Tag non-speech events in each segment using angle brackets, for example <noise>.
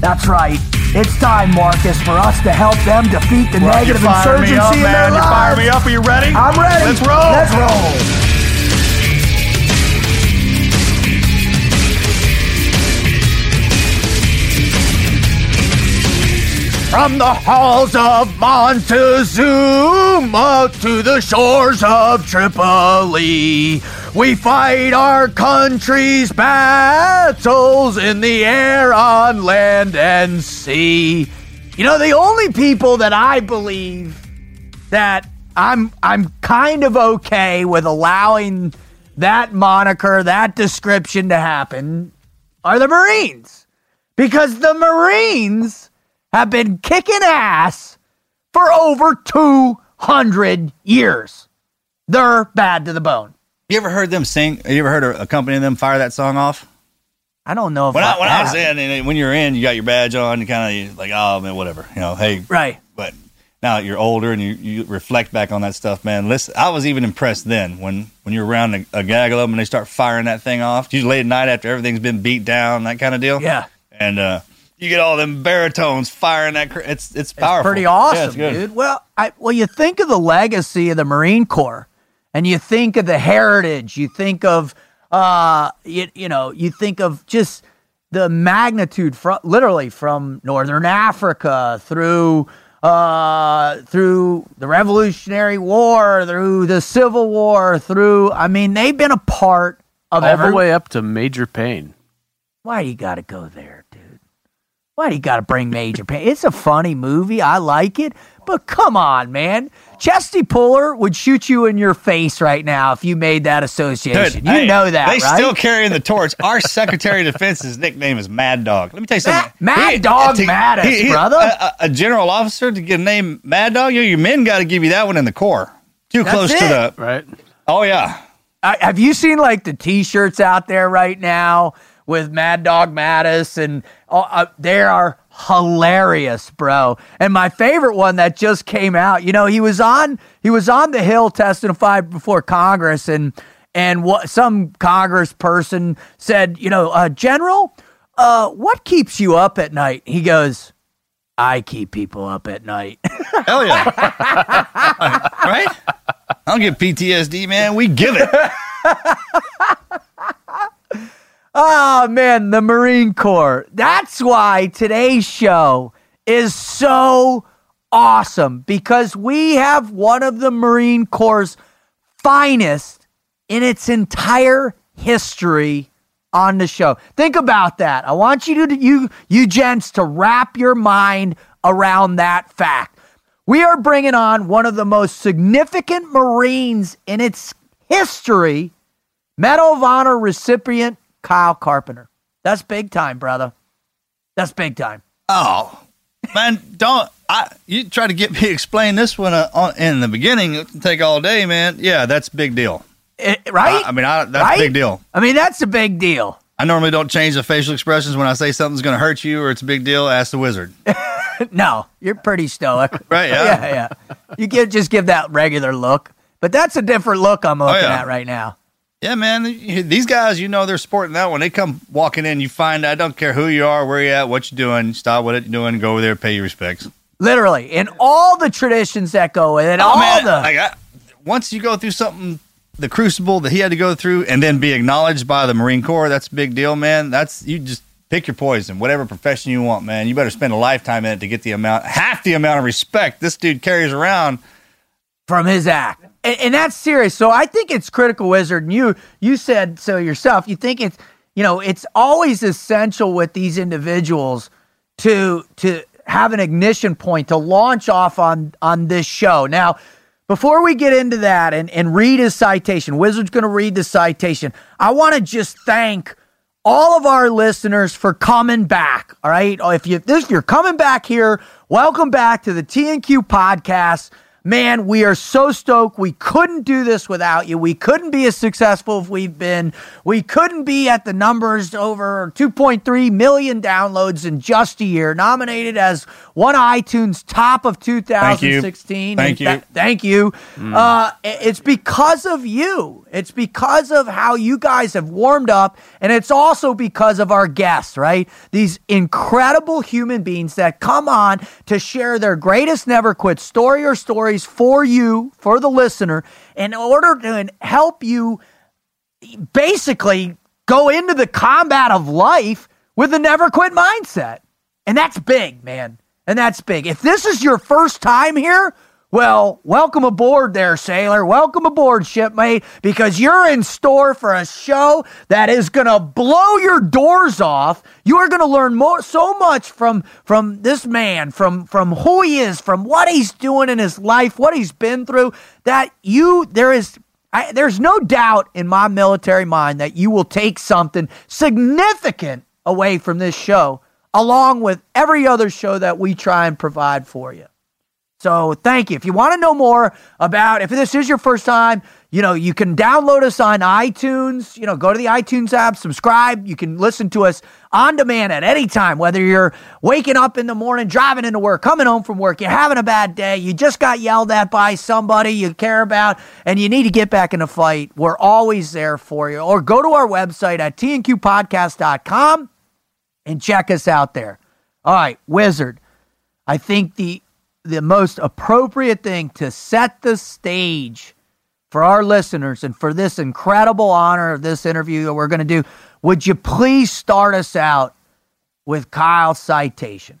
That's right. It's time, Marcus, for us to help them defeat the Well, negative insurgency up, in man. their You fire me up. Are you ready? I'm ready. Let's roll. Let's roll. From the halls of Montezuma to the shores of Tripoli, we fight our country's battles in the air, on land, and sea. You know, the only people that I believe that I'm I'm kind of okay with allowing that moniker, that description to happen are the Marines. Because the Marines have been kicking ass for over 200 years. They're bad to the bone. You ever heard them sing? You ever heard a, a company of them fire that song off? I don't know if When I, when I was in, and when you're in, you got your badge on. You kind of like, oh man, whatever. You know, hey, Right. But now you're older and you, you reflect back on that stuff, man. Listen, I was even impressed then when when you're around a, a gaggle of them and they start firing that thing off. Usually late at night after everything's been beat down, that kind of deal. Yeah. And uh, you get all them baritones firing that. Cr- it's it's powerful. It's pretty Yeah, awesome, it's good. dude. Well, I well, you think of the legacy of the Marine Corps, and you think of the heritage. You think of, uh, you, you know, you think of just the magnitude from literally from Northern Africa through uh through the revolutionary war through the civil war through i mean they've been a part of all every the way up to Major Payne. why do you got to go there, dude? Why do you got to bring Major Payne? It's a funny movie. I like it. But come on, man. Chesty Puller would shoot you in your face right now if you made that association. you hey, know that, They right? still carrying the torch. Our <laughs> Secretary of Defense's nickname is Mad Dog. Let me tell you something. Mad Dog Mattis, brother. A, a- a general officer to get a name Mad Dog, you know, your men got to give you that one in the Corps. Too That's close it. to the. Right? Oh, yeah. I, have you seen like the T-shirts out there right now with Mad Dog Mattis, and uh, uh, they are hilarious, bro. And my favorite one that just came out, you know, he was on he was on the Hill testifying before Congress, and and what some Congress person said, you know, uh, General, uh, what keeps you up at night? He goes, I keep people up at night. <laughs> Hell yeah. <laughs> right? I don't get PTSD, man. We give it. <laughs> Oh man, the Marine Corps. That's why today's show is so awesome because we have one of the Marine Corps' finest in its entire history on the show. Think about that. I want you to you you gents to wrap your mind around that fact. We are bringing on one of the most significant Marines in its history, Medal of Honor recipient Kyle Carpenter. That's big time, brother. That's big time. Oh, man, don't I? You try to get me to explain this one uh, on, in the beginning. It'll take all day, man. Yeah, that's big deal. It- Eh, right? I, I mean, I, that's Right? a big deal. I mean, that's a big deal. I normally don't change the facial expressions when I say something's going to hurt you or it's a big deal. Ask the wizard. <laughs> No, you're pretty stoic. <laughs> Right, yeah. yeah, yeah. You give just give that regular look, but that's a different look I'm looking yeah. at right now. Yeah, man. These guys, you know, they're sporting that. one. they come walking in, you find I don't care who you are, where you at, what you're doing. Stop what you're doing. Go over there, pay your respects. Literally, and all the traditions that go with it, oh, all Oh, man, the like I, once you go through something, the crucible that he had to go through, and then be acknowledged by the Marine Corps, that's a big deal, man. That's you just pick your poison, whatever profession you want, man. You better spend a lifetime in it to get the amount, half the amount of respect this dude carries around. from his act. And, and that's serious. So I think it's critical, Wizard. And you you said so yourself. You think it's you know it's always essential with these individuals to to have an ignition point to launch off on on this show. Now, before we get into that and and read his citation, Wizard's going to read the citation. I want to just thank all of our listeners for coming back. All right. If you this if you're coming back here, welcome back to the TNQ podcast. Man, we are so stoked. We couldn't do this without you. We couldn't be as successful if we've been. We couldn't be at the numbers over 2.3 million downloads in just a year. Nominated as one iTunes top of 2016. Thank you. tha- thank you. Uh, i- it's because of you. It's because of how you guys have warmed up, and it's also because of our guests, right? These incredible human beings that come on to share their greatest never quit story or stories for you, for the listener, in order to help you basically go into the combat of life with a never quit mindset. And that's big, man. And that's big. If this is your first time here, well, welcome aboard there, sailor. Welcome aboard, shipmate, because you're in store for a show that is going to blow your doors off. You are going to learn more, so much from from this man, from from who he is, from what he's doing in his life, what he's been through. That you there is I, there's no doubt in my military mind that you will take something significant away from this show, along with every other show that we try and provide for you. So thank you. If you want to know more about, if this is your first time, you know, you can download us on iTunes. You know, go to the iTunes app, subscribe. You can listen to us on demand at any time, whether you're waking up in the morning, driving into work, coming home from work, you're having a bad day, you just got yelled at by somebody you care about, and you need to get back in a fight. We're always there for you. Or go to our website at tnqpodcast.com and check us out there. All right, Wizard. I think the the most appropriate thing to set the stage for our listeners and for this incredible honor of this interview that we're going to do, would you please start us out with Kyle's citation?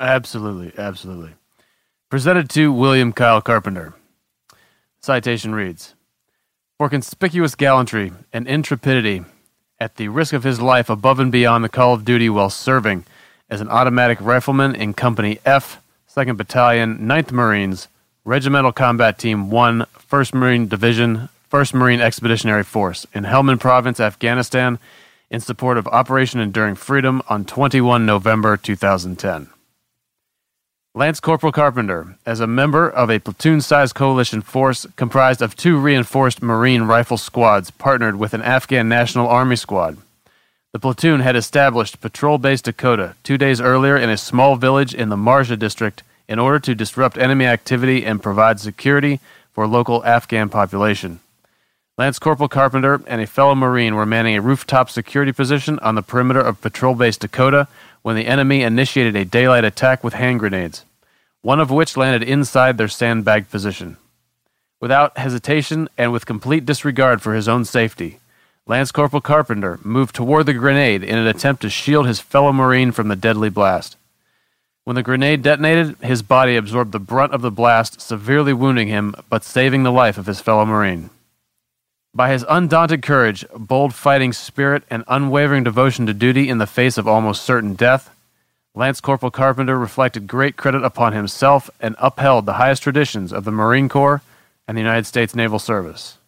Absolutely, absolutely. Presented to William Kyle Carpenter. Citation reads For conspicuous gallantry and intrepidity, at the risk of his life above and beyond the call of duty while serving as an automatic rifleman in Company F, 2nd Battalion, 9th Marines, Regimental Combat Team 1, 1st Marine Division, 1st Marine Expeditionary Force in Helmand Province, Afghanistan, in support of Operation Enduring Freedom on 21 November 2010. Lance Corporal Carpenter, as a member of a platoon sized coalition force comprised of two reinforced Marine rifle squads partnered with an Afghan National Army squad. The platoon had established Patrol Base Dakota two days earlier in a small village in the Marja district in order to disrupt enemy activity and provide security for local Afghan population. Lance Corporal Carpenter and a fellow Marine were manning a rooftop security position on the perimeter of Patrol Base Dakota when the enemy initiated a daylight attack with hand grenades, one of which landed inside their sandbag position. Without hesitation and with complete disregard for his own safety, Lance Corporal Carpenter moved toward the grenade in an attempt to shield his fellow Marine from the deadly blast. When the grenade detonated, his body absorbed the brunt of the blast, severely wounding him but saving the life of his fellow Marine. By his undaunted courage, bold fighting spirit, and unwavering devotion to duty in the face of almost certain death, Lance Corporal Carpenter reflected great credit upon himself and upheld the highest traditions of the Marine Corps and the United States Naval Service.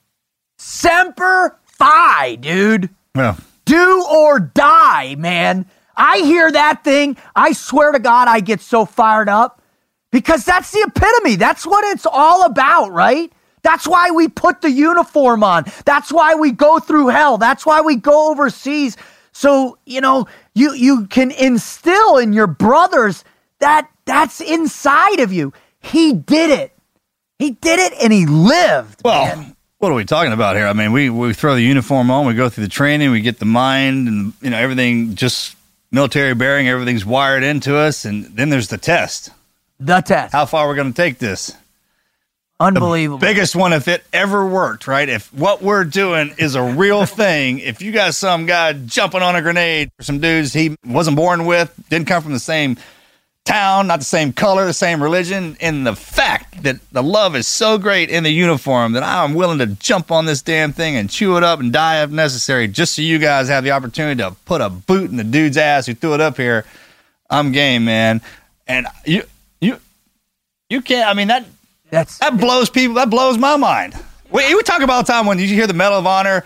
Semper Fi, dude. Well, Do or die, man. I hear that thing. I swear to God, I get so fired up because that's the epitome. That's what it's all about, right? That's why we put the uniform on. That's why we go through hell. That's why we go overseas. So, you know, you you can instill in your brothers that that's inside of you. He did it. He did it and he lived. well, man. What are we talking about here? I mean, we we throw the uniform on, we go through the training, we get the mind, and you know everything just military bearing, everything's wired into us, and then there's the test. the test. How far we're going to take this? Unbelievable. Biggest one if it ever worked, right? If what we're doing is a real <laughs> thing, if you got some guy jumping on a grenade for some dudes he wasn't born with, didn't come from the same town, not the same color, the same religion, and the fact that the love is so great in the uniform that I'm willing to jump on this damn thing and chew it up and die if necessary, just so you guys have the opportunity to put a boot in the dude's ass who threw it up here. I'm game, man. And you you you can't I mean that That's that blows people. That blows my mind. We, we talk about the time when you hear the Medal of Honor,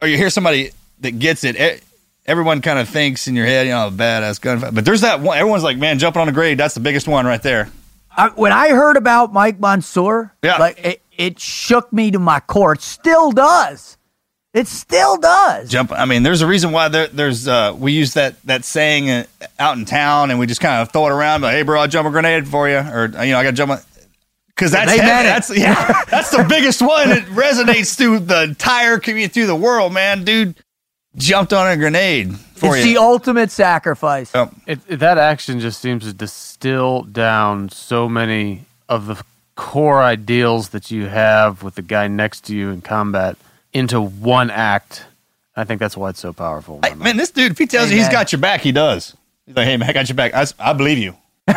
or you hear somebody that gets it. e- Everyone kind of thinks in your head, you know, badass gunfight. But there's that one. Everyone's like, man, jumping on a grade. That's the biggest one right there. I, when I heard about Mike Monsoor, Yeah. like it, it shook me to my core. It still does. It still does. Jump. I mean, there's a reason why there, there's. Uh, we use that that saying uh, out in town, and we just kind of throw it around. But hey, bro, I'll jump a grenade for you, or you know, I got to jump. Because that's that's yeah, <laughs> that's the biggest one. It resonates through the entire community, through the world, man. Dude jumped on a grenade for it's you. the ultimate sacrifice. Yep. It, it- that action just seems to distill down so many of the core ideals that you have with the guy next to you in combat into one act. I think that's why it's so powerful. Hey, man, this dude, if he tells you he's Amen. got your back, he does. He's like, hey, man, I got your back. I believe you. <laughs>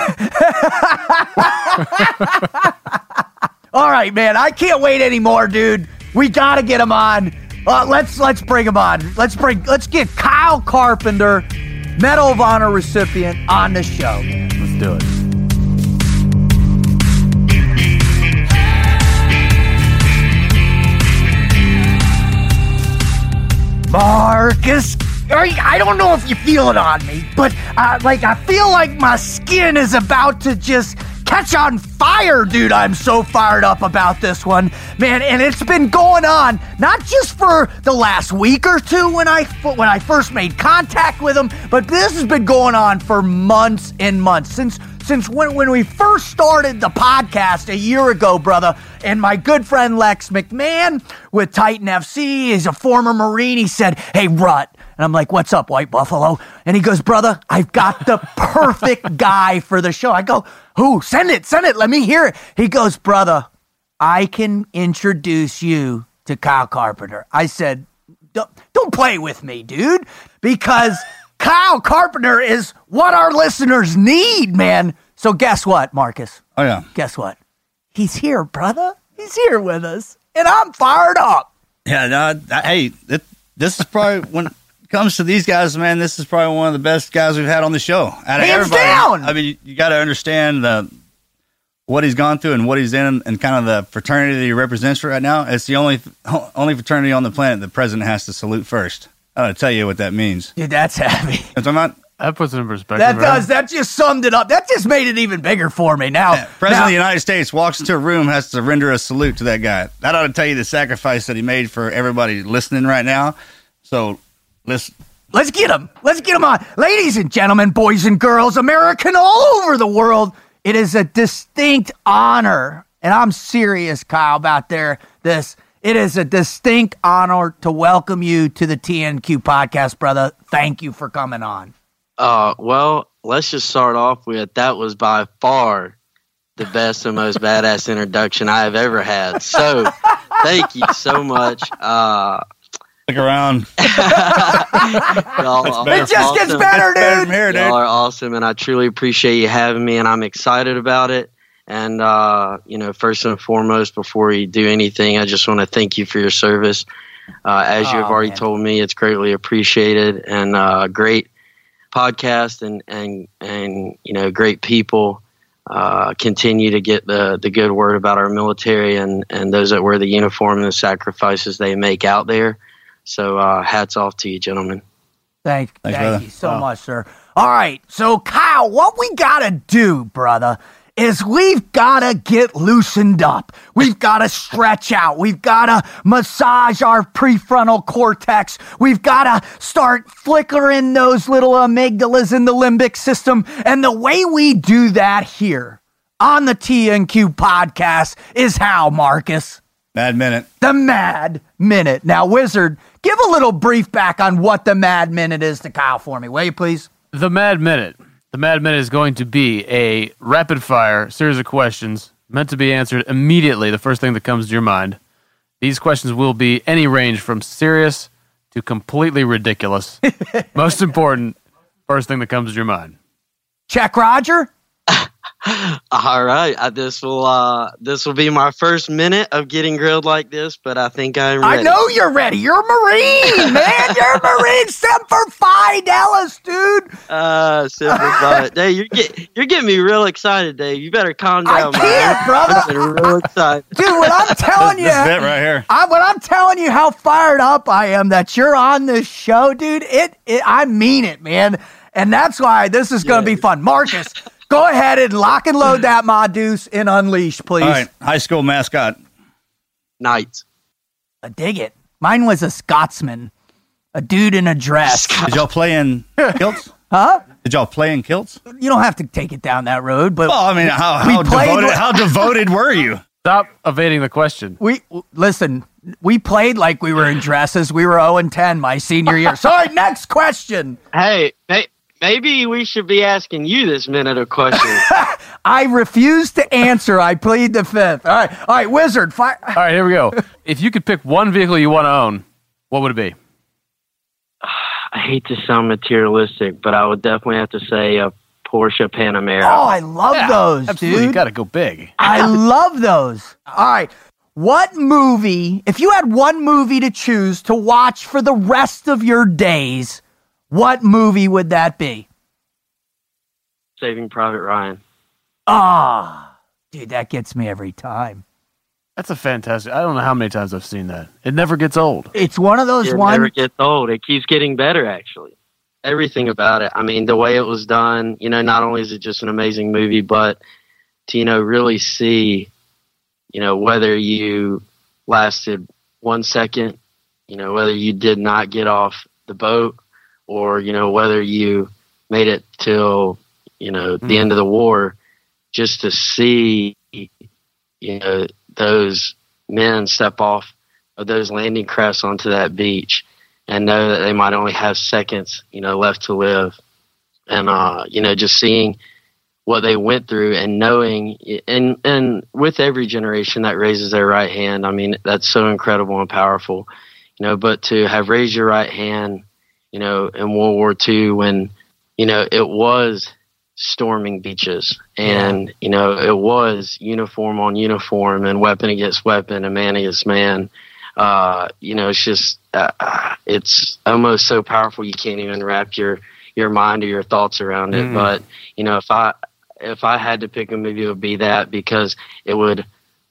All right, man. I can't wait anymore, dude. We gotta get him on. Uh, let's let's bring him on. Let's bring let's get Kyle Carpenter, Medal of Honor recipient, on the show. Let's do it. Marcus, I I don't know if you feel it on me, but uh, like I feel like my skin is about to just catch on fire, dude. I'm so fired up about this one, man. And it's been going on not just for the last week or two when I when I first made contact with him, but this has been going on for months and months since since when, when we first started the podcast a year ago, brother. And my good friend Lex McMahon with Titan FC, he's a former Marine. He said, Hey, Rut. And I'm like, What's up, White Buffalo? And he goes, Brother, I've got the perfect <laughs> guy for the show. I go, Who? Send it, send it. Let me hear it. He goes, Brother, I can introduce you to Kyle Carpenter. I said, don't, don't play with me, dude, because Kyle Carpenter is what our listeners need, man. So guess what, Marcus? Oh, yeah. Guess what? He's here, brother. He's here with us, and I'm fired up. Yeah, no, I- hey, it, this is probably, when comes to these guys, man, this is probably one of the best guys we've had on the show. Out of Hands everybody. down! I mean, you, you got to understand the, what he's gone through and what he's in and kind of the fraternity that he represents right now. It's the only <laughs> only fraternity on the planet the president has to salute first. I got to tell you what that means. Dude, that's heavy. I'm not That puts it in perspective. That right? does. That just summed it up. That just made it even bigger for me. Now, President now- of the United States walks into a room, has to render a salute to that guy. That ought to tell you the sacrifice that he made for everybody listening right now. So let's Let's get him. Let's get him on. Ladies and gentlemen, boys and girls, American all over the world, it is a distinct honor, and I'm serious, Kyle, about there. This it is a distinct honor to welcome you to the TNQ podcast, brother. Thank you for coming on. Uh, well, let's just start off with that was by far the best and most badass introduction I have ever had. So, thank you so much. Uh, look around. <laughs> y'all It just gets awesome. better, Better dude. from here, dude. Y'all are awesome, and I truly appreciate you having me, and I'm excited about it. And uh, you know, first and foremost, before you do anything, I just want to thank you for your service. Uh, as you have Oh, already man. told me, it's greatly appreciated and uh, great podcast and and and you know great people. Uh, continue to get the the good word about our military and and those that wear the uniform and the sacrifices they make out there. So uh, hats off to you, gentlemen. Thank, Thanks, thank brother. you so much, sir. All right, so Kyle, what we gotta do, brother, is we've gotta get loosened up. We've gotta stretch out. We've gotta massage our prefrontal cortex. We've gotta start flickering those little amygdalas in the limbic system. And the way we do that here on the TNQ podcast is how, Marcus? Mad minute. the Mad Minute. Now, Wizard, give a little brief back on what the Mad Minute is to Kyle for me, will you please? The Mad Minute. The Mad Minute is going to be a rapid fire series of questions meant to be answered immediately, the first thing that comes to your mind. These questions will be any range from serious to completely ridiculous. <laughs> Most important, first thing that comes to your mind. Check Roger. <laughs> All right, uh, this will uh, this will be my first minute of getting grilled like this, but I think I'm ready. I know you're ready. You're a Marine, <laughs> man. You're a Marine. Semper Fi Dallas, dude. Uh, simplified. Dave, you're get, you're getting me real excited, Dave. You better calm down. I down, can't, man. brother. I'm real excited. Dude, when I'm <laughs> telling you, This bit right here. I, when I'm telling you how fired up I am that you're on this show, dude, it, it I mean it, man. And that's why this is going to be fun. Marcus, go ahead and lock and load that Ma Deuce in Unleash, please. All right, high school mascot. Knights. I dig it. Mine was a Scotsman, a dude in a dress. Did y'all play in kilts? <laughs> Huh? Did y'all play in kilts? You don't have to take it down that road, but Well, I mean, how, how played devoted? How devoted were you? Stop evading the question. we listen. We played like we were in dresses. We were zero and ten my senior year. Sorry. Next question. Hey, may, maybe we should be asking you this minute of questions. <laughs> I refuse to answer. I plead the fifth. All right. All right. Wizard. Fi- All right, here we go. if you could pick one vehicle you want to own, what would it be? I hate to sound materialistic, but I would definitely have to say a Porsche Panamera. oh, I love those, Absolutely, you dude. got to go big. I <laughs> love those. All right. What movie, if you had one movie to choose to watch for the rest of your days, what movie would that be? Saving Private Ryan. Ah, dude, that gets me every time. That's a fantastic. I don't know how many times I've seen that. It never gets old. It's one of those It ones. never gets old. It keeps getting better, actually. Everything about it. I mean, the way it was done, you know, not only is it just an amazing movie, but to, you know, really see, you know, whether you lasted one second, you know, whether you did not get off the boat or, you know, whether you made it till, you know, the end of the war, just to see, you know, those men step off of those landing crafts onto that beach and know that they might only have seconds, you know, left to live. And uh, you know, just seeing what they went through and knowing and and with every generation that raises their right hand, I mean, that's so incredible and powerful. You know, but to have raised your right hand, you know, in World War II when, you know, it was storming beaches and you know it was uniform on uniform and weapon against weapon and man against man. Uh you know it's just uh, it's almost so powerful you can't even wrap your your mind or your thoughts around it. But you know if i if i had to pick a movie it would be that because it would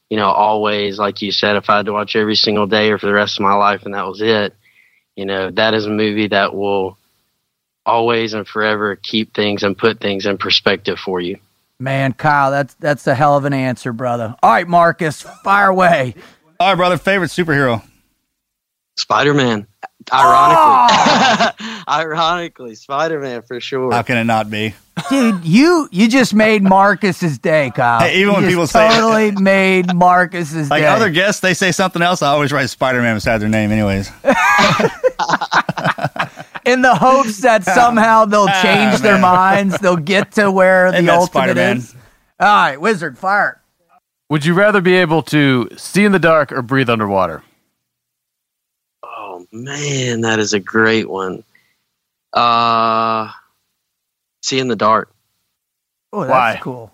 you know always like you said if i had to watch every single day or for the rest of my life and that was it you know that is a movie that will always and forever keep things and put things in perspective for you. Man, Kyle, that's that's a hell of an answer, brother. All right, Marcus, fire away. All right, brother. Favorite superhero? Spider Man. Ironically. Oh! <laughs> Ironically, Spider Man for sure. How can it not be? Dude, you you just made Marcus's day, Kyle. Hey, even You when just people say- totally <laughs> made Marcus's day. Like day. other guests, they say something else. I always write Spider Man beside their name, anyways. <laughs> in the hopes that <laughs> somehow they'll change their minds, they'll get to where the that's ultimate Spider-Man. is. All right, Wizard, fire. Would you rather be able to see in the dark or breathe underwater? oh man, that is a great one. Uh see in the dark. Oh, that's Why? cool.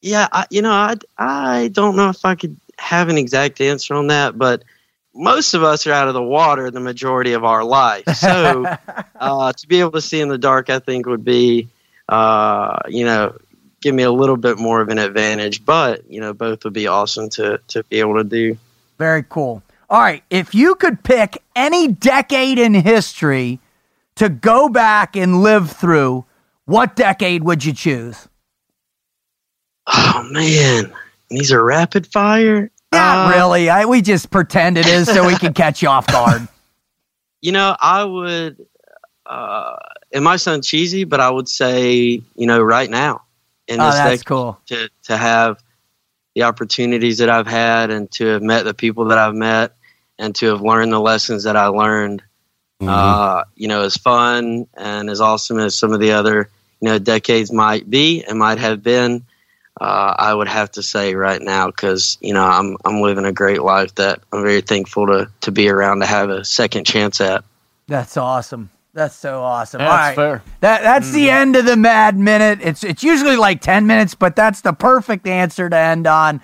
Yeah, I, you know, I I don't know if I could have an exact answer on that, but most of us are out of the water the majority of our life. So <laughs> uh, to be able to see in the dark, I think would be, uh, you know, give me a little bit more of an advantage. But you know, both would be awesome to to be able to do. Very cool. All right, if you could pick any decade in history to go back and live through, what decade would you choose? Oh man, these are rapid fire. Not Uh, really. I, we just pretend it is so we can catch you off guard. <laughs> You know, I would. Uh, it might sound cheesy, but I would say, you know, right now in Oh, this that's decade, cool. to to have the opportunities that I've had, and to have met the people that I've met, and to have learned the lessons that I learned. Uh, you know, as fun and as awesome as some of the other you know decades might be and might have been. Uh, I would have to say right now because you know I'm I'm living a great life that I'm very thankful to to be around to have a second chance at. That's awesome. That's so awesome. That's All right. fair. That that's the end of the mad minute. It's it's usually like 10 minutes, but that's the perfect answer to end on.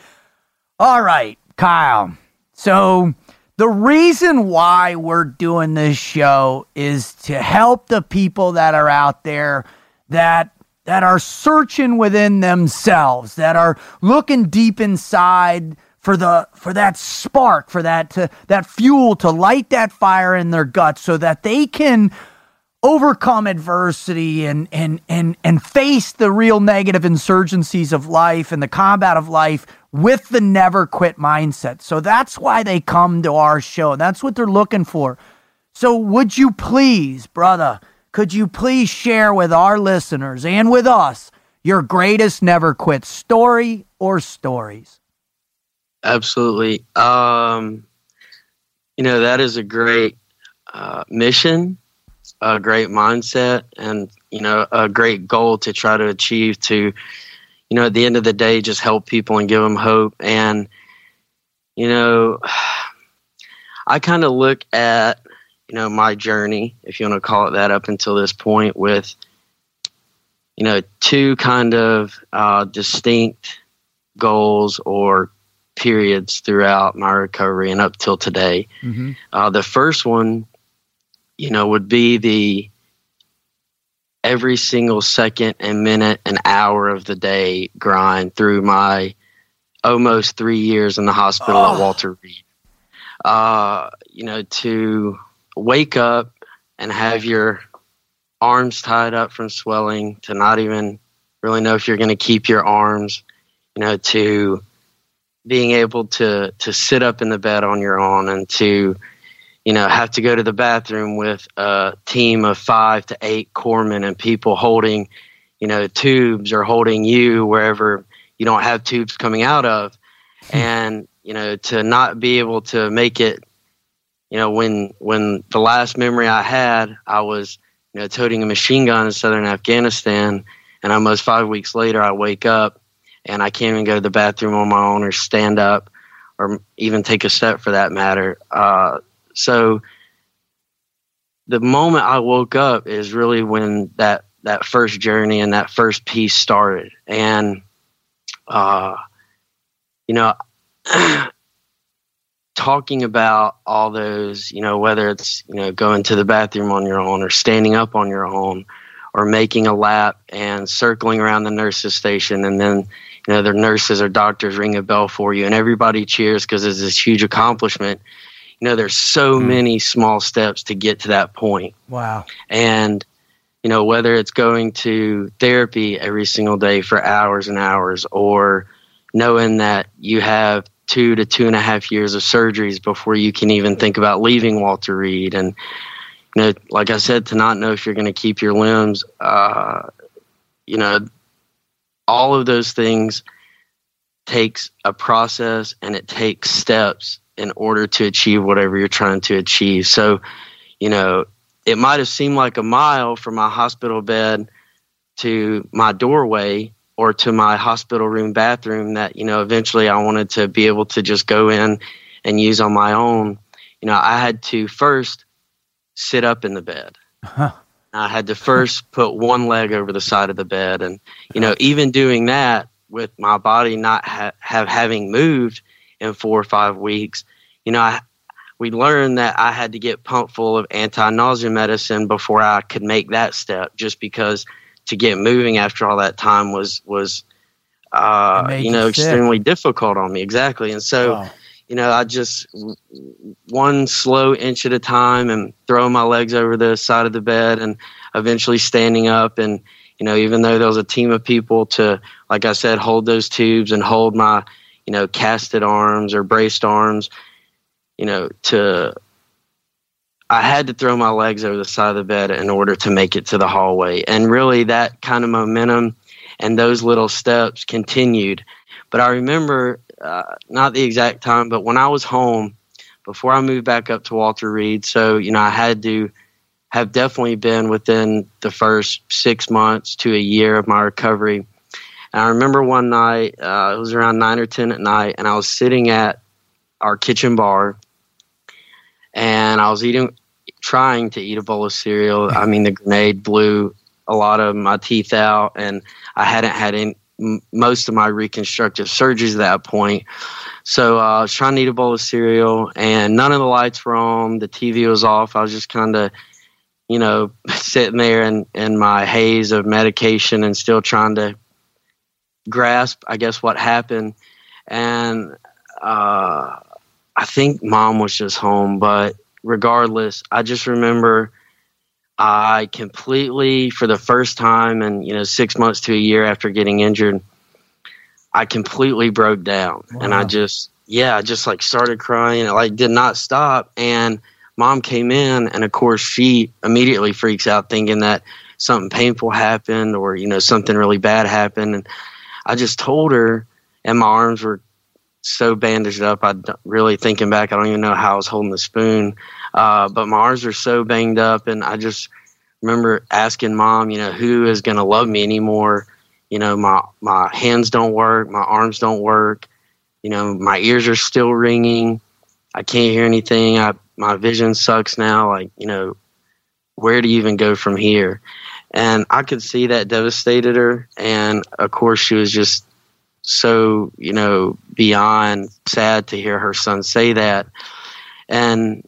All right, Kyle. So the reason why we're doing this show is to help the people that are out there that that are searching within themselves, that are looking deep inside for the for that spark, for that to, that fuel to light that fire in their guts so that they can overcome adversity and and and and face the real negative insurgencies of life and the combat of life with the never quit mindset. So that's why they come to our show. That's what they're looking for. So would you please, brother, could you please share with our listeners and with us your greatest never quit story or stories? Absolutely. Um, you know, that is a great uh, mission, a great mindset, and, you know, a great goal to try to achieve to, you know, at the end of the day, just help people and give them hope. And, you know, <sighs> I kind of look at, you know, my journey, if you want to call it that, up until this point with, you know, two kind of uh, distinct goals or periods throughout my recovery and up till today. Uh, the first one, you know, would be the every single second and minute and hour of the day grind through my almost three years in the hospital at Walter Reed. Uh, you know, to wake up and have your arms tied up from swelling, to not even really know if you're going to keep your arms, you know, to being able to to sit up in the bed on your own and to you know have to go to the bathroom with a team of five to eight corpsmen and people holding you know tubes or holding you wherever you don't have tubes coming out of. Hmm. And you know to not be able to make it you know when when the last memory i had i was you know toting a machine gun in southern afghanistan and almost five weeks later i wake up and I can't even go to the bathroom on my own or stand up or even take a step for that matter. Uh, so the moment I woke up is really when that that first journey and that first piece started, and uh, you know. <clears throat> talking about all those you know whether it's you know going to the bathroom on your own or standing up on your own or making a lap and circling around the nurses station and then you know their nurses or doctors ring a bell for you and everybody cheers because it's this huge accomplishment. You know there's so mm-hmm. many small steps to get to that point. Wow. and you know whether it's going to therapy every single day for hours and hours or knowing that you have two to two and a half years of surgeries before you can even think about leaving walter reed. And you know like i said to not know if you're going to keep your limbs uh, you know all of those things takes a process and it takes steps in order to achieve whatever you're trying to achieve. So you know it might have seemed like a mile from my hospital bed to my doorway or to my hospital room bathroom that you know eventually I wanted to be able to just go in and use on my own. You know I had to first sit up in the bed. I had to first <laughs> put one leg over the side of the bed and you know even doing that with my body not ha- have having moved in four or five weeks, you know, I, we learned that I had to get pumped full of anti-nausea medicine before I could make that step, just because to get moving after all that time was was uh, you know you sick. extremely difficult on me. Exactly, and so you know I just one slow inch at a time and throwing my legs over the side of the bed and eventually standing up and you know even though there was a team of people to like I said hold those tubes and hold my you know casted arms or braced arms you know to I had to throw my legs over the side of the bed in order to make it to the hallway. And really, that kind of momentum and those little steps continued. But I remember, uh, not the exact time, but when I was home before I moved back up to Walter Reed, so, you know, I had to have definitely been within the first six months to a year of my recovery. And I remember one night, uh, it was around nine or 10 at night, and I was sitting at our kitchen bar and I was eating, trying to eat a bowl of cereal. I mean, the grenade blew a lot of my teeth out, and I hadn't had any, most of my reconstructive surgeries at that point. So uh, I was trying to eat a bowl of cereal, and none of the lights were on. The TV was off. I was just kind of, you know, <laughs> sitting there in, in my haze of medication and still trying to grasp, I guess, what happened. And uh, I think mom was just home, but regardless, I just remember I completely, for the first time in you know six months to a year after getting injured, I completely broke down, and I just yeah, I just like started crying. It like did not stop, and mom came in, and of course she immediately freaks out, thinking that something painful happened or you know something really bad happened, and I just told her, and my arms were so bandaged up. I really thinking back, I don't even know how I was holding the spoon. Uh, but my arms are so banged up, and I just remember asking mom, you know, who is going to love me anymore? You know, my my hands don't work, my arms don't work. You know, my ears are still ringing. I can't hear anything. I my vision sucks now. Like, you know, where do you even go from here? And I could see that devastated her. And of course, she was just so you know beyond sad to hear her son say that. And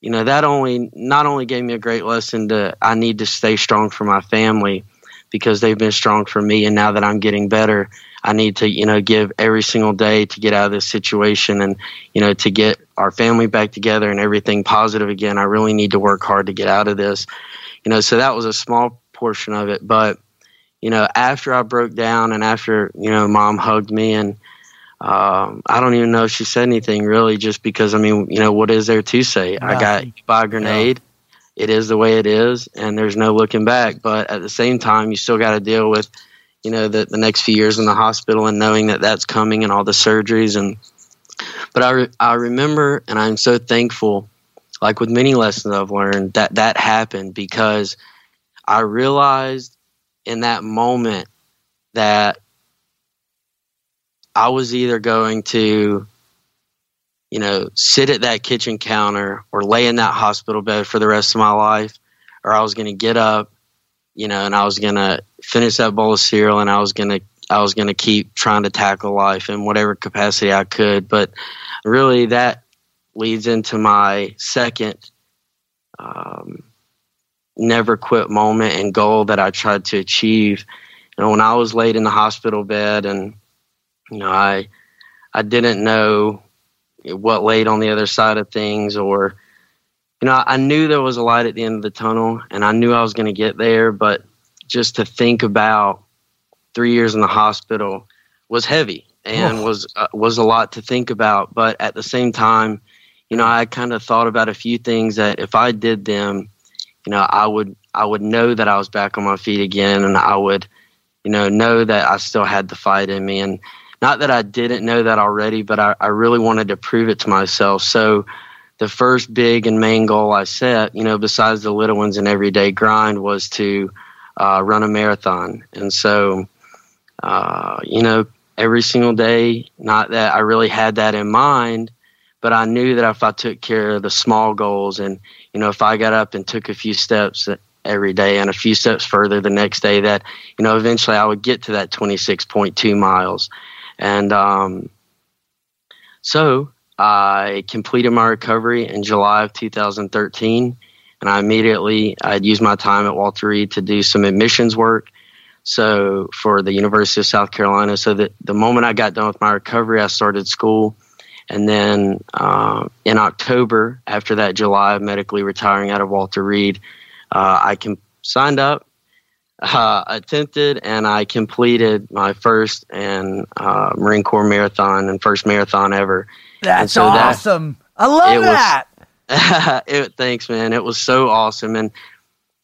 you know that only not only gave me a great lesson to i need to stay strong for my family because they've been strong for me. And now that i'm getting better i need to you know give every single day to get out of this situation and you know to get our family back together and everything positive again. I really need to work hard to get out of this. You know so that was a small portion of it. But you know, after I broke down and after, you know, mom hugged me and um, I don't even know if she said anything really just because, I mean, you know, what is there to say? I got by a grenade. It is the way it is and there's no looking back. But at the same time, you still got to deal with, you know, the, the next few years in the hospital and knowing that that's coming and all the surgeries. And, but I, re- I remember and I'm so thankful, like with many lessons I've learned, that that happened because I realized in that moment that I was either going to, you know, sit at that kitchen counter or lay in that hospital bed for the rest of my life, or I was going to get up, you know, and I was going to finish that bowl of cereal and I was going to, I was going to keep trying to tackle life in whatever capacity I could. But really, that leads into my second um, never quit moment and goal that I tried to achieve. You know, when I was laid in the hospital bed and you know, I I didn't know what laid on the other side of things or you know, I knew there was a light at the end of the tunnel and I knew I was going to get there, but just to think about 3 years in the hospital was heavy and was uh, was a lot to think about, but at the same time, you know, I kind of thought about a few things that if I did them, you know, I would I would know that I was back on my feet again, and I would, you know, know that I still had the fight in me, and not that I didn't know that already, but I, I really wanted to prove it to myself. So, the first big and main goal I set, you know, besides the little ones and everyday grind, was to uh, run a marathon, and so, uh, you know, every single day. Not that I really had that in mind, but I knew that if I took care of the small goals and you know if I got up and took a few steps every day and a few steps further the next day that, you know, eventually I would get to that 26.2 miles. And um, so I completed my recovery in July of 2013. And I immediately, I'd used my time at Walter Reed to do some admissions work. So for the University of South Carolina, so that the moment I got done with my recovery, I started school. And then uh, in October, after that July of medically retiring out of Walter Reed, uh, I com- signed up, uh, attempted, and I completed my first and uh, Marine Corps marathon and first marathon ever. That's so that- awesome. I love it was- that. <laughs> it, thanks, man. It was so awesome, and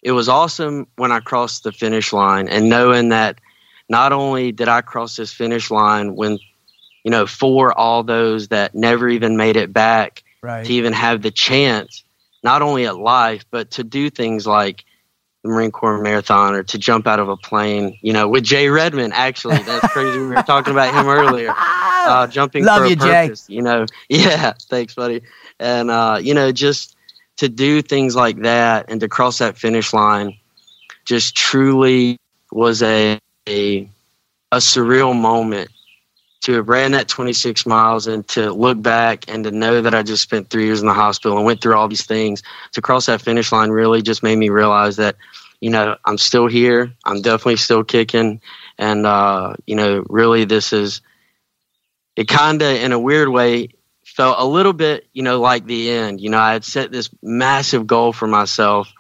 it was awesome when I crossed the finish line and knowing that not only did I cross this finish line when you know for all those that never even made it back Right. to even have the chance, not only at life, but to do things like the Marine Corps Marathon or to jump out of a plane, you know, with Jay Redman. Actually, that's crazy. we were talking about him earlier. <laughs> Uh, jumping Love for a you, Jay. purpose, you know. <laughs> Yeah, thanks, buddy. And uh, you know, just to do things like that and to cross that finish line, just truly was a a, a surreal moment to have ran that 26 miles and to look back and to know that I just spent three years in the hospital and went through all these things to cross that finish line really just made me realize that, you know, I'm still here. I'm definitely still kicking. And, uh, you know, really this is, it kind of in a weird way felt a little bit, you know, like the end. You know, I had set this massive goal for myself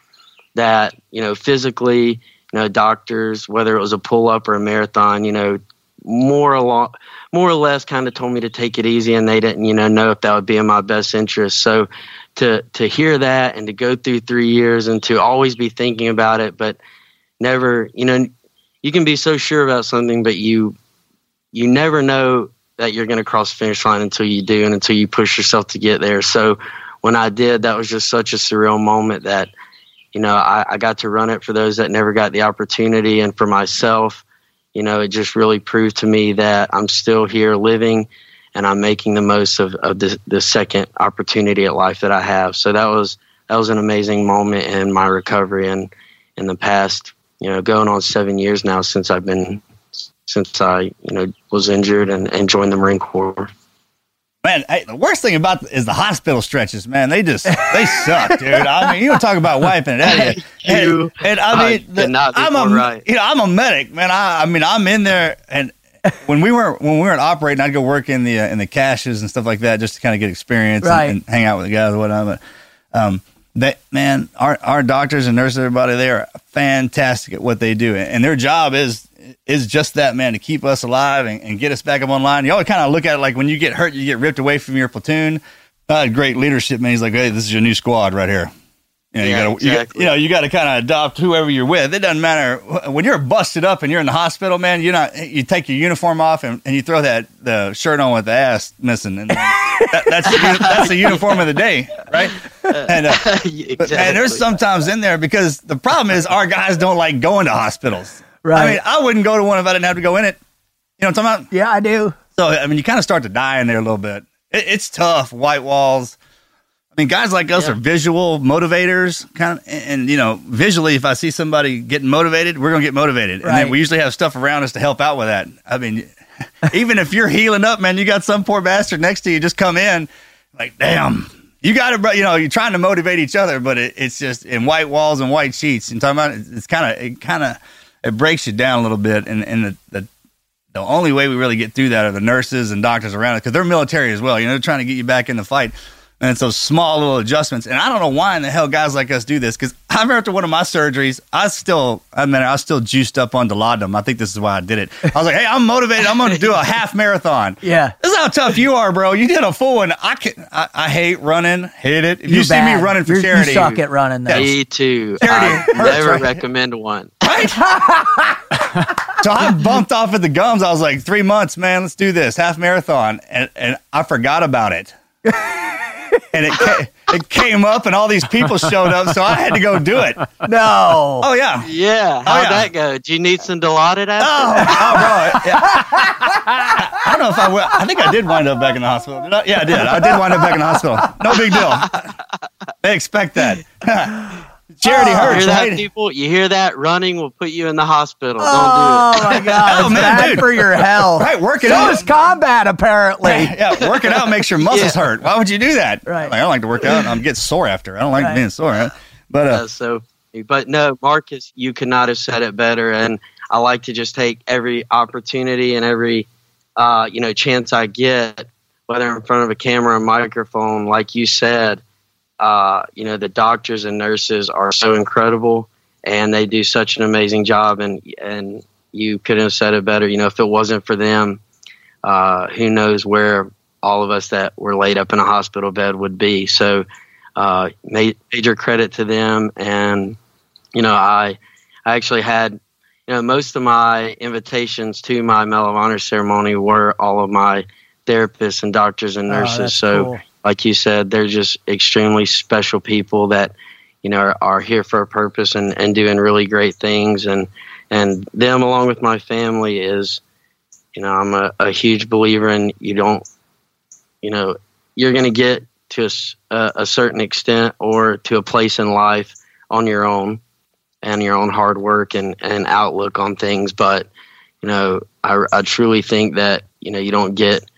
that, you know, physically, you know, doctors, whether it was a pull up or a marathon, you know, more along, more or less kind of told me to take it easy and they didn't, you know, know if that would be in my best interest. So to, to hear that and to go through three years and to always be thinking about it, but never, you know, you can be so sure about something, but you, you never know that you're going to cross the finish line until you do and until you push yourself to get there. So when I did, that was just such a surreal moment that, you know, I, I got to run it for those that never got the opportunity. And for myself, you know, it just really proved to me that I'm still here living and I'm making the most of, of the, the second opportunity at life that I have. So that was, that was an amazing moment in my recovery and in the past, you know, going on seven years now since I've been since I, you know, was injured and, and joined the Marine Corps. Man, I, the worst thing about is the hospital stretches, man. They just they suck, dude. I mean, you don't talk about wiping it out of you. You- And, and I mean, the- could not be I'm a right. you know I'm a medic, man. I I mean I'm in there, and when we were when we weren't operating, I'd go work in the uh, in the caches and stuff like that just to kind of get experience and- Right. and, hang out with the guys and whatnot. But um, that man, our our doctors and nurses, everybody, they are fantastic at what they do, and their job is is just that man to keep us alive and, and get us back up online. You always kind of look at it like when you get hurt, you get ripped away from your platoon. Had great leadership, man. He's like, hey, this is your new squad right here. You know, Yeah, you gotta, you, got- exactly. you know, you got to kind of adopt whoever you're with. It doesn't matter when you're busted up and you're in the hospital, man. You're not. You take your uniform off and, and you throw that the shirt on with the ass missing, and <laughs> that, that's the, that's the uniform of the day, right? And uh, exactly. <laughs> but man, there's sometimes in there because the problem is our guys don't like going to hospitals. Right. I mean, I wouldn't go to one if I didn't have to go in it. You know what I'm talking about? Yeah, I do. So I mean, you kind of start to die in there a little bit. It, it's tough. White walls. I mean, guys like us Yeah. are visual motivators, kind of, and, and, you know, visually, if I see somebody getting motivated, we're gonna get motivated, and Right. then we usually have stuff around us to help out with that. I mean, <laughs> even if you're healing up, man, you got some poor bastard next to you just come in, like, damn. You got to, you know, you're trying to motivate each other, but it, it's just in white walls and white sheets. And talking about it, it's kind of, it kind of, it breaks you down a little bit. And, and the, the, the only way we really get through that are the nurses and doctors around it because they're military as well. You know, they're trying to get you back in the fight. And it's those small little adjustments. And I don't know why in the hell guys like us do this because <laughs> I remember after one of my surgeries, I still, I mean, I was still juiced up on Dilaudid. I think this is why I did it. I was like, hey, I'm motivated. I'm going to do a half marathon. <laughs> Yeah. This is how tough you are, bro. You did a full one. I can I, I hate running. Hate it. If you, You see bad. me running for You're- charity, You suck at running, though. Me too. Charity I hurts, never right? recommend one. Right? <laughs> so I bumped off at the gums. I was like, three months, man. Let's do this half marathon, and and I forgot about it. and it ca- it came up, and all these people showed up, so I had to go do it. No. Oh yeah. Yeah. Oh, How'd yeah. that go? Do you need some Dilaudid after? Oh, oh, bro. Yeah. I don't know if I will. I think I did wind up back in the hospital. I? Yeah, I did. I did wind up back in the hospital. No big deal. They expect that. <laughs> Charity You hurts, hear that, right? people? You hear that? Running will put you in the hospital. Oh Don't do it. my <laughs> god, Oh, it's man, bad dude. for your health. Right, working so out. is combat apparently. yeah, working out makes your muscles Yeah. hurt. Why would you do that? Right. Like, I don't like to work out. I'm getting sore after. I don't like Right. being sore. Huh? But uh, Uh, so, but no, Marcus, you could not have said it better. And I like to just take every opportunity and every, uh, you know, chance I get, whether in front of a camera or microphone, like you said, uh, you know, the doctors and nurses are so incredible and they do such an amazing job. And, and you couldn't have said it better. You know, if it wasn't for them, uh, who knows where all of us that were laid up in a hospital bed would be. So, uh, ma- major credit to them. And, you know, I, I actually had, you know, most of my invitations to my Medal of Honor ceremony were all of my therapists and doctors and Oh, nurses. that's so, cool. Like you said, they're just extremely special people that, you know, are, are here for a purpose and, and doing really great things. And, and them along with my family is, you know, I'm a, a huge believer in you don't, you know, you're going to get to a certain extent or to a place in life on your own and your own hard work and, and outlook on things. But, you know, I, I truly think that, you know, you don't get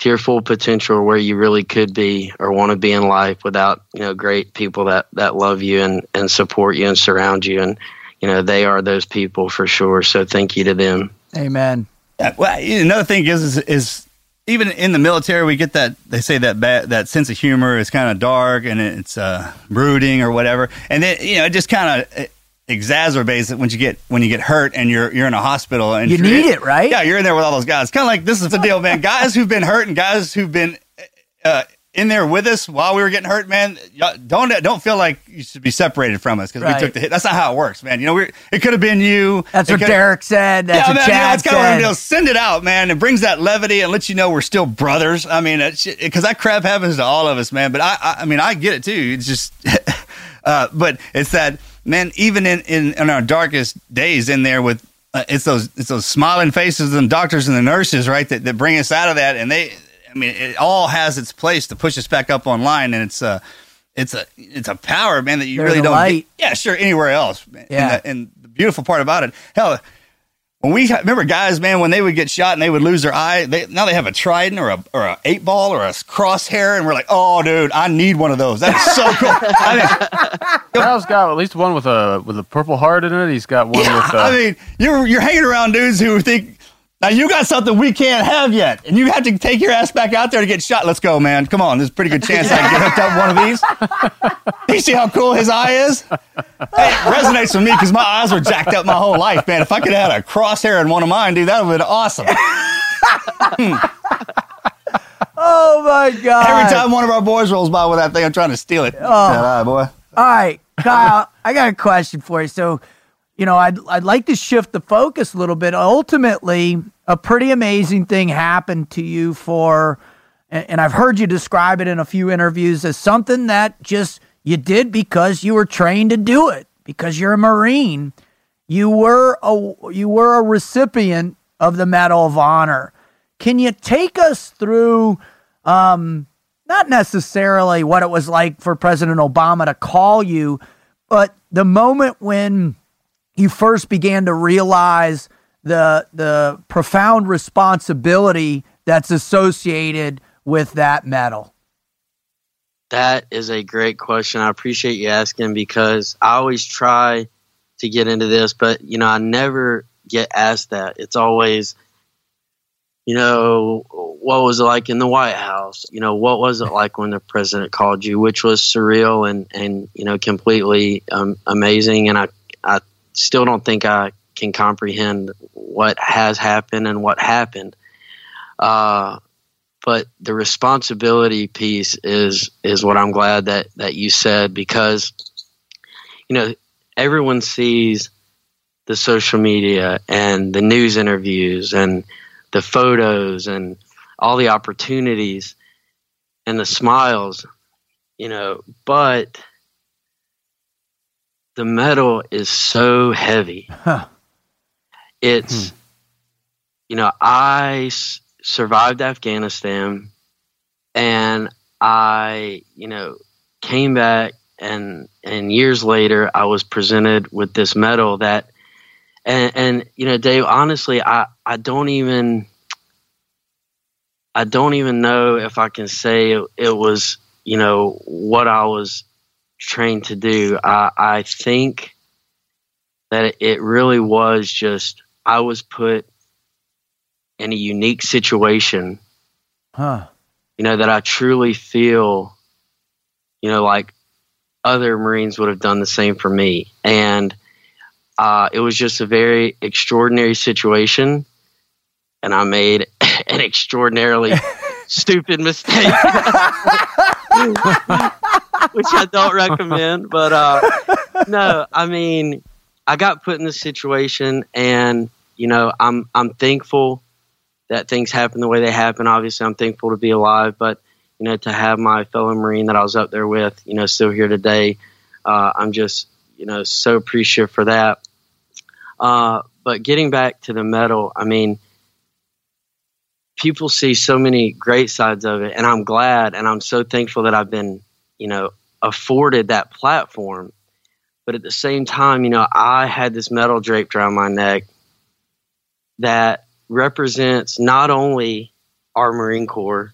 to your full potential where you really could be or want to be in life without, you know, great people that, that love you and, and support you and surround you. And, you know, they are those people for sure. So thank you to them. Amen. Yeah, well, another thing is, is is even in the military, we get that they say that bad, that sense of humor is kind of dark and it's uh, brooding or whatever, and then you know it just kind of exacerbates it when you get when you get hurt and you're you're in a hospital and You need it, right? Yeah, you're in there with all those guys. Kind of like this is the deal, man. <laughs> guys who've been hurt and guys who've been uh, in there with us while we were getting hurt, man. Don't don't feel like you should be separated from us because Right. we took the hit. That's not how it works, man. You know, we it could have been you. That's what Derek said. That's yeah, what man, Chad it's kind of said. those. Send it out, man. It brings that levity and lets you know we're still brothers. I mean, because that crap happens to all of us, man. But I, I, I mean, I get it too. It's just, <laughs> uh, but it's that, man. Even in, in in our darkest days, in there with uh, it's those it's those smiling faces and doctors and the nurses, right? That that bring us out of that, and they, I mean, it all has its place to push us back up online, and it's uh it's a it's a power, man, that you really don't. Get, yeah, sure, anywhere else. man. Yeah. And the, and the beautiful part about it, hell, when we remember guys, man, when they would get shot and they would lose their eye, they now they have a trident or a or a eight ball or a crosshair, and we're like, oh, dude, I need one of those. That's so cool. <laughs> I mean, Kyle's got at least one with a with a purple heart in it. He's got one yeah, with. Uh, I mean, you're you're hanging around dudes who think. Now you got something we can't have yet, and you have to take your ass back out there to get shot. Let's go, man! Come on, there's a pretty good chance I can get hooked up one of these. you see how cool his eye is? Hey, it resonates with me because my eyes were jacked up my whole life, man. If I could have had a crosshair in one of mine, dude, that would have been awesome. <laughs> oh my god! Every time one of our boys rolls by with that thing, I'm trying to steal it. Oh. That eye, boy. All right, Kyle, I got a question for you. So, you know, I'd I'd like to shift the focus a little bit. Ultimately, a pretty amazing thing happened to you for and, I've heard you describe it in a few interviews as something that just you did because you were trained to do it, because you're a Marine. You were a you were a recipient of the Medal of Honor. Can you take us through um, not necessarily what it was like for President Obama to call you, but the moment when you first began to realize the the profound responsibility that's associated with that medal? That is a great question. I appreciate you asking because I always try to get into this, but you know, I never get asked that. It's always, you know, what was it like in the White House? You know, what was it like when the president called you, which was surreal and and you know, completely um, amazing. And I I still don't think I can comprehend what has happened and what happened. Uh, but the responsibility piece is is what I'm glad that that you said because you know everyone sees the social media and the news interviews and the photos and all the opportunities and the smiles you know but the medal is so heavy Huh. it's hmm. you know i s- survived afghanistan and i you know came back and and years later, I was presented with this medal that, and and you know, Dave, honestly, I I don't even. I don't even know if I can say it, it was, you know, what I was trained to do. I, I think that it really was just I was put in a unique situation Huh. you know, that I truly feel, you know, like other Marines would have done the same for me. And uh, it was just a very extraordinary situation. And I made <laughs> an extraordinarily <laughs> stupid mistake, <laughs> <laughs> which I don't recommend. But uh, no, I mean, I got put in this situation, and you know, I'm I'm thankful that things happen the way they happen. Obviously, I'm thankful to be alive, but you know, to have my fellow Marine that I was up there with, you know, still here today, uh, I'm just you know so appreciative for that. Uh, but getting back to the medal, I mean, people see so many great sides of it, and I'm glad and I'm so thankful that I've been, you know, afforded that platform. But at the same time, you know, I had this medal draped around my neck that represents not only our Marine Corps,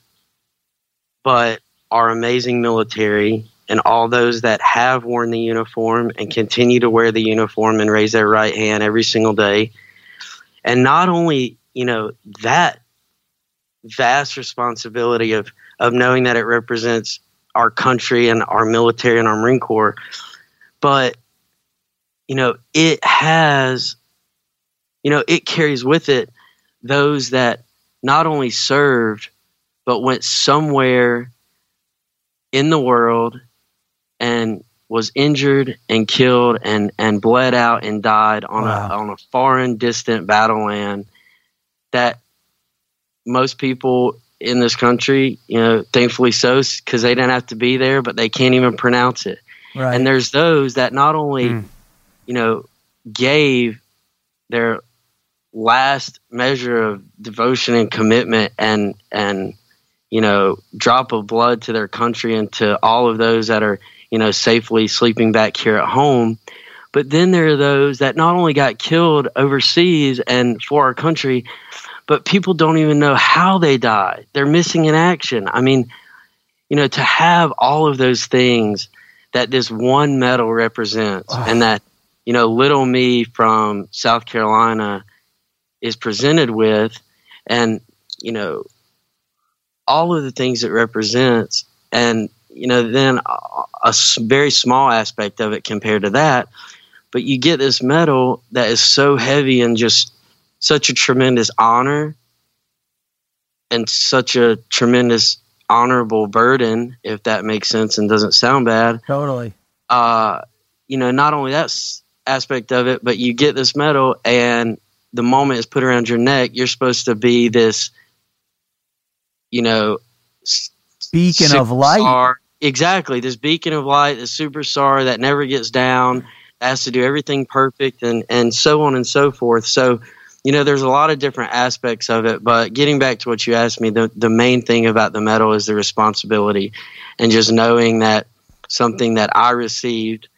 but our amazing military and all those that have worn the uniform and continue to wear the uniform and raise their right hand every single day. And not only, you know, that vast responsibility of, of knowing that it represents our country and our military and our Marine Corps, but, you know, it has, you know, it carries with it those that not only served, but went somewhere in the world and was injured and killed and, and bled out and died on Wow. a on a foreign distant battle land that most people in this country, you know, thankfully so, because they didn't have to be there, but they can't even pronounce it. Right. And there's those that not only, Mm. you know, gave their last measure of devotion and commitment and and you know drop of blood to their country and to all of those that are you know safely sleeping back here at home but then there are those that not only got killed overseas and for our country but people don't even know how they died. They're missing in action. I mean you know to have all of those things that this one medal represents and that you know little me from south carolina is presented with and you know all of the things it represents and you know then a very small aspect of it compared to that. But you get this medal that is so heavy and just such a tremendous honor and such a tremendous honorable burden if that makes sense and doesn't sound bad totally. uh, you know, not only that aspect of it, but you get this medal, and the moment it's put around your neck, you're supposed to be this, you know, Beacon of light. Exactly, this beacon of light, this superstar that never gets down, has to do everything perfect, and and so on and so forth. So, you know, there's a lot of different aspects of it. But getting back to what you asked me, the the main thing about the medal is the responsibility, and just knowing that something that I received,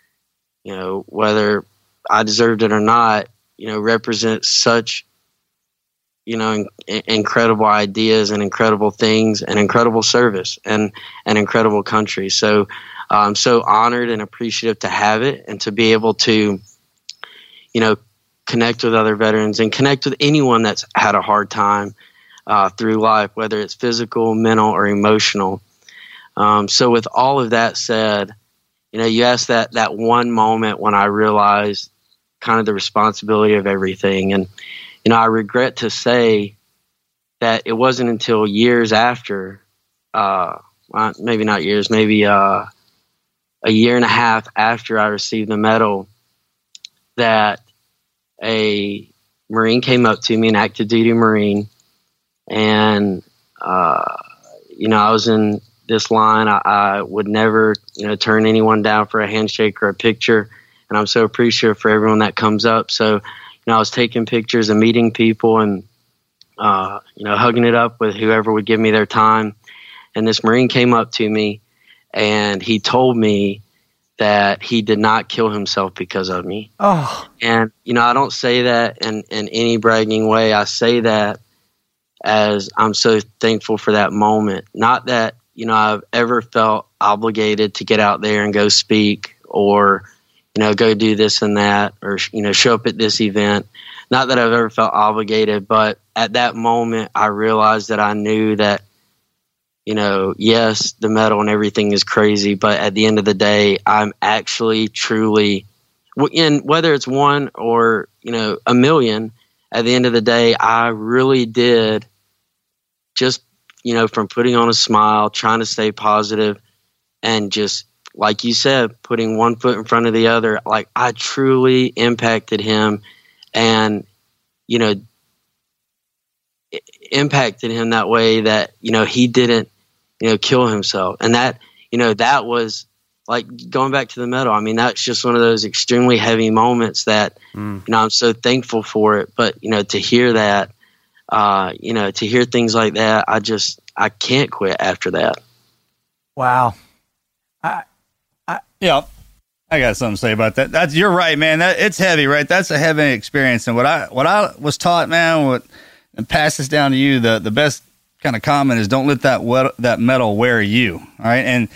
you know, whether I deserved it or not, you know, represents such, you know, in, incredible ideas and incredible things and incredible service and an incredible country. So I'm so honored and appreciative to have it and to be able to, you know, connect with other veterans and connect with anyone that's had a hard time uh, through life, whether it's physical, mental, or emotional. Um, so with all of that said, you know, you asked that that one moment when I realized kind of the responsibility of everything, and you know, I regret to say that it wasn't until years after, uh, maybe not years, maybe uh, a year and a half after I received the medal, that a Marine came up to me, an active duty Marine, and uh, you know, I was in this line. I, I would never, you know, turn anyone down for a handshake or a picture, and I'm so appreciative for everyone that comes up. So, you know, I was taking pictures and meeting people, and uh, you know, hugging it up with whoever would give me their time. And this Marine came up to me, and he told me that he did not kill himself because of me. Oh, And you know, I don't say that in in any bragging way. I say that as I'm so thankful for that moment. Not that you know I've ever felt obligated to get out there and go speak or you know go do this and that or you know show up at this event. Not that I've ever felt obligated, but at that moment I realized that I knew that you know, yes, the medal and everything is crazy, but at the end of the day, I'm actually truly in whether it's one or you know a million at the end of the day i really did just you know from putting on a smile trying to stay positive and just like you said putting one foot in front of the other like i truly impacted him and you know impacted him that way that you know he didn't you know kill himself and that you know that was like going back to the medal i mean that's just one of those extremely heavy moments that you know i'm so thankful for it but you know to hear that uh you know to hear things like that i just i can't quit after that wow. I, I, yeah. I got something to say about that. That's you're right, man. That it's heavy, right? That's a heavy experience. And what I what I was taught, man, what and pass this down to you, the the best kind of comment is don't let that wet, that medal wear you. All right. And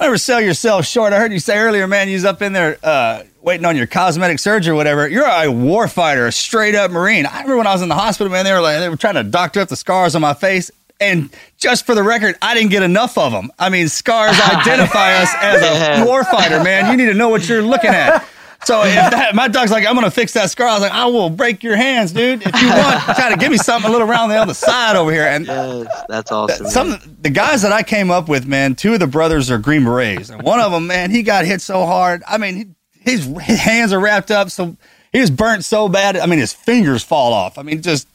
never sell yourself short. I heard you say earlier, man, you was up in there uh, waiting on your cosmetic surgery or whatever. You're a war fighter, a straight up Marine. I remember when I was in the hospital, man, they were like, they were trying to doctor up the scars on my face. And just for the record, I didn't get enough of them. I mean, scars <laughs> identify us as a war fighter, man. You need to know what you're looking at. So if that, my dog's like, I'm gonna fix that scar, I was like, I will break your hands, dude. If you want, try to give me something a little around the other side over here. And yes, that's awesome man. some the guys that I came up with, man, two of the brothers are Green Berets, and one of them, man, he got hit so hard. I mean, he, his, his hands are wrapped up, so he was burnt so bad. I mean, his fingers fall off. I mean, just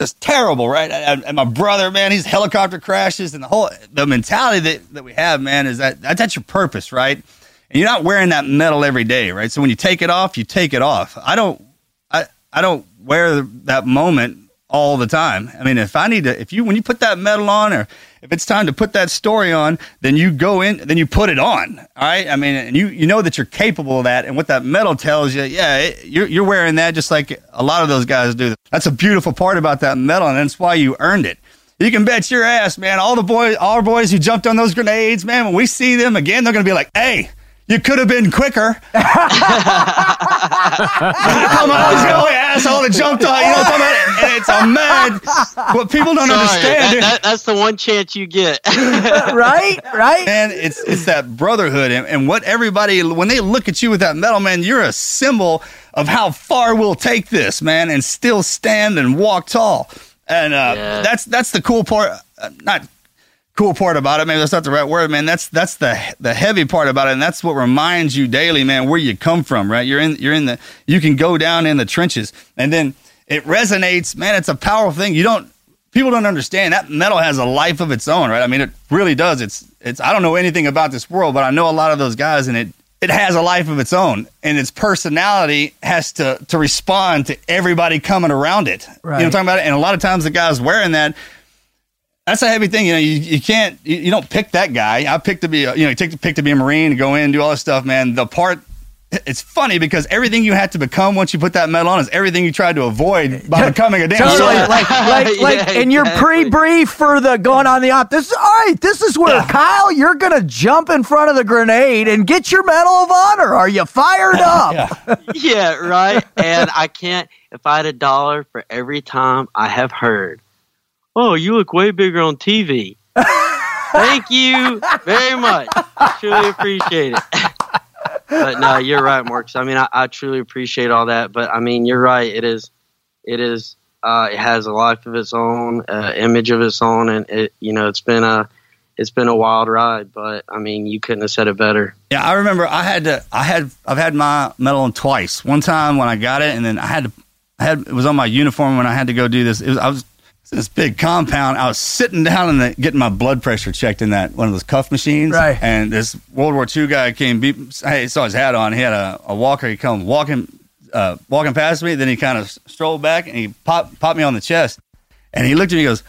just terrible, right? And, and my brother, man, he's helicopter crashes, and the whole the mentality that, that we have, man, is that that's your purpose, right? You're not wearing that medal every day, right? So when you take it off, you take it off. I don't, I I don't wear that moment all the time. I mean, if I need to, if you when you put that medal on, or if it's time to put that story on, then you go in, then you put it on. All right. I mean, and you you know that you're capable of that, and what that medal tells you, yeah, it, you're you're wearing that just like a lot of those guys do. That's a beautiful part about that medal, and that's why you earned it. You can bet your ass, man. All the boys, all our boys who jumped on those grenades, man. When we see them again, they're gonna be like, "Hey, you could have been quicker." <laughs> Come on, this guy, asshole that jumped on. You know what I'm talking about? And it's a mad. What people don't Sorry, understand. that, that, that's the one chance you get <laughs> right, right. man, it's it's that brotherhood and, and what everybody when they look at you with that medal, man, you're a symbol of how far we'll take this, man, and still stand and walk tall. And uh, Yeah. that's that's the cool part. Uh, not cool part about it. Maybe that's not the right word, man. That's that's the the heavy part about it, and that's what reminds you daily, man, where you come from. Right? You're in you're in the you can go down in the trenches, and then it resonates, man. It's a powerful thing. You don't people don't understand that medal has a life of its own, right? I mean, it really does. It's it's I don't know anything about this world, but I know a lot of those guys, and it it has a life of its own, and its personality has to to respond to everybody coming around it. You know what I'm talking about? And a lot of times the guys wearing that that's a heavy thing. You know, you, you can't, you, you don't pick that guy. I picked to be, a, you know, you take the pick to be a Marine, to go in, and do all this stuff, man. The part, it's funny because everything you had to become once you put that medal on is everything you tried to avoid by becoming a damn Totally, soldier. like, <laughs> like, like Yeah, in your exactly. pre-brief for the going on the op. This is all right. This is where Kyle, you're gonna jump in front of the grenade and get your Medal of Honor. Are you fired <laughs> up? yeah, right. And I can't. If I had a dollar for every time I have heard, "Oh, you look way bigger on TV." Thank you very much. Truly appreciate it. but no, you're right, Marcus. I mean, I, I truly appreciate all that. But I mean, you're right. It is. It is. Uh, it has a life of its own, uh, image of its own, and it. You know, it's been a. It's been a wild ride, but I mean, you couldn't have said it better. Yeah, I remember I had to, I had, I've had my medal on twice. One time when I got it, and then I had to, I had, it was on my uniform when I had to go do this. It was, I was this big compound. I was sitting down and the, getting my blood pressure checked in that one of those cuff machines. Right. And this World War II guy came, beep, hey, saw his hat on. He had a, a walker. He come walking, uh, walking past me. Then he kind of strolled back and he popped, popped me on the chest. And he looked at me. and goes,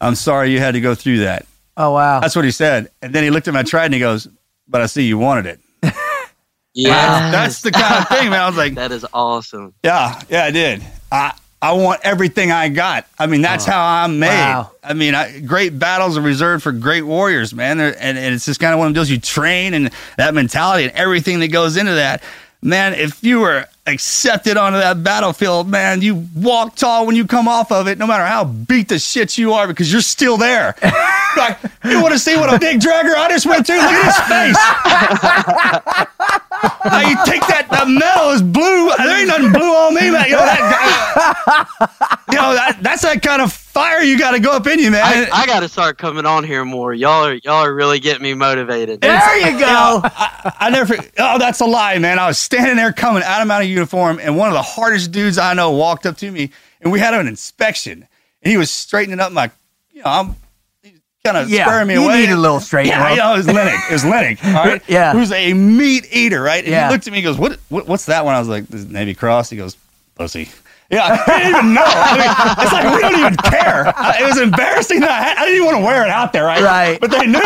"I'm sorry you had to go through that." Oh wow. That's what he said. And then he looked at my trident and he goes, But I see you wanted it. <laughs> Yeah, That's the kind of thing, man. I was like, that is awesome. yeah, yeah, I did. I I want everything I got. I mean, that's uh-huh. how I'm made. Wow. I mean, I, great battles are reserved for great warriors, man. And, and it's just kind of one of those you train and that mentality and everything that goes into that. Man, if you were accepted onto that battlefield, man, you walk tall when you come off of it, no matter how beat the shit you are, because you're still there. <laughs> like, you want to see what a big dragger I just went through? Look at his face. <laughs> now you take that, that medal is blue. There ain't nothing blue on me, man. You know, that, you know that, that's that kind of fire you got to go up in you, man. I, I got to start coming on here more. Y'all are y'all are really getting me motivated. There you go. I never. Oh, that's a lie, man. I was standing there coming out of my uniform, and one of the hardest dudes I know walked up to me, and we had an inspection, and he was straightening up my, you know, I'm kind of Yeah, spurring me you away. need a little straightening Yeah, know, it was Lennox. It was Lennox. <laughs> All right. Yeah. Who's a meat eater, right? And Yeah. he looked at me. He goes, "What? what what's that one?" I was like, "This is Navy Cross." He goes, "Pussy." Yeah, I didn't even know. I mean, it's like we don't even care. I- It was embarrassing that I, had, I didn't even want to wear it out there, right? Right. But they knew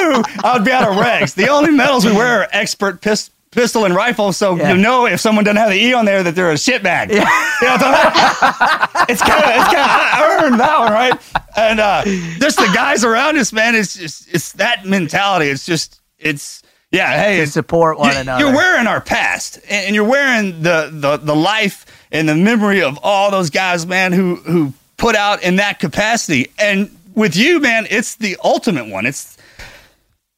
I would be out of regs. The only medals we wear are expert pis- pistol and rifle, so Yeah. you know if someone doesn't have the E on there that they're a shitbag. Yeah. You know what I'm talking about? it's kind of, it's kind of, I earned that one, right? And uh, just the guys around us, man, it's just, it's that mentality. It's just, it's, yeah, hey, To support one you- another. You're wearing our past, and and you're wearing the, the the life and the memory of all those guys, man, who who put out in that capacity. And with you, man, it's the ultimate one. It's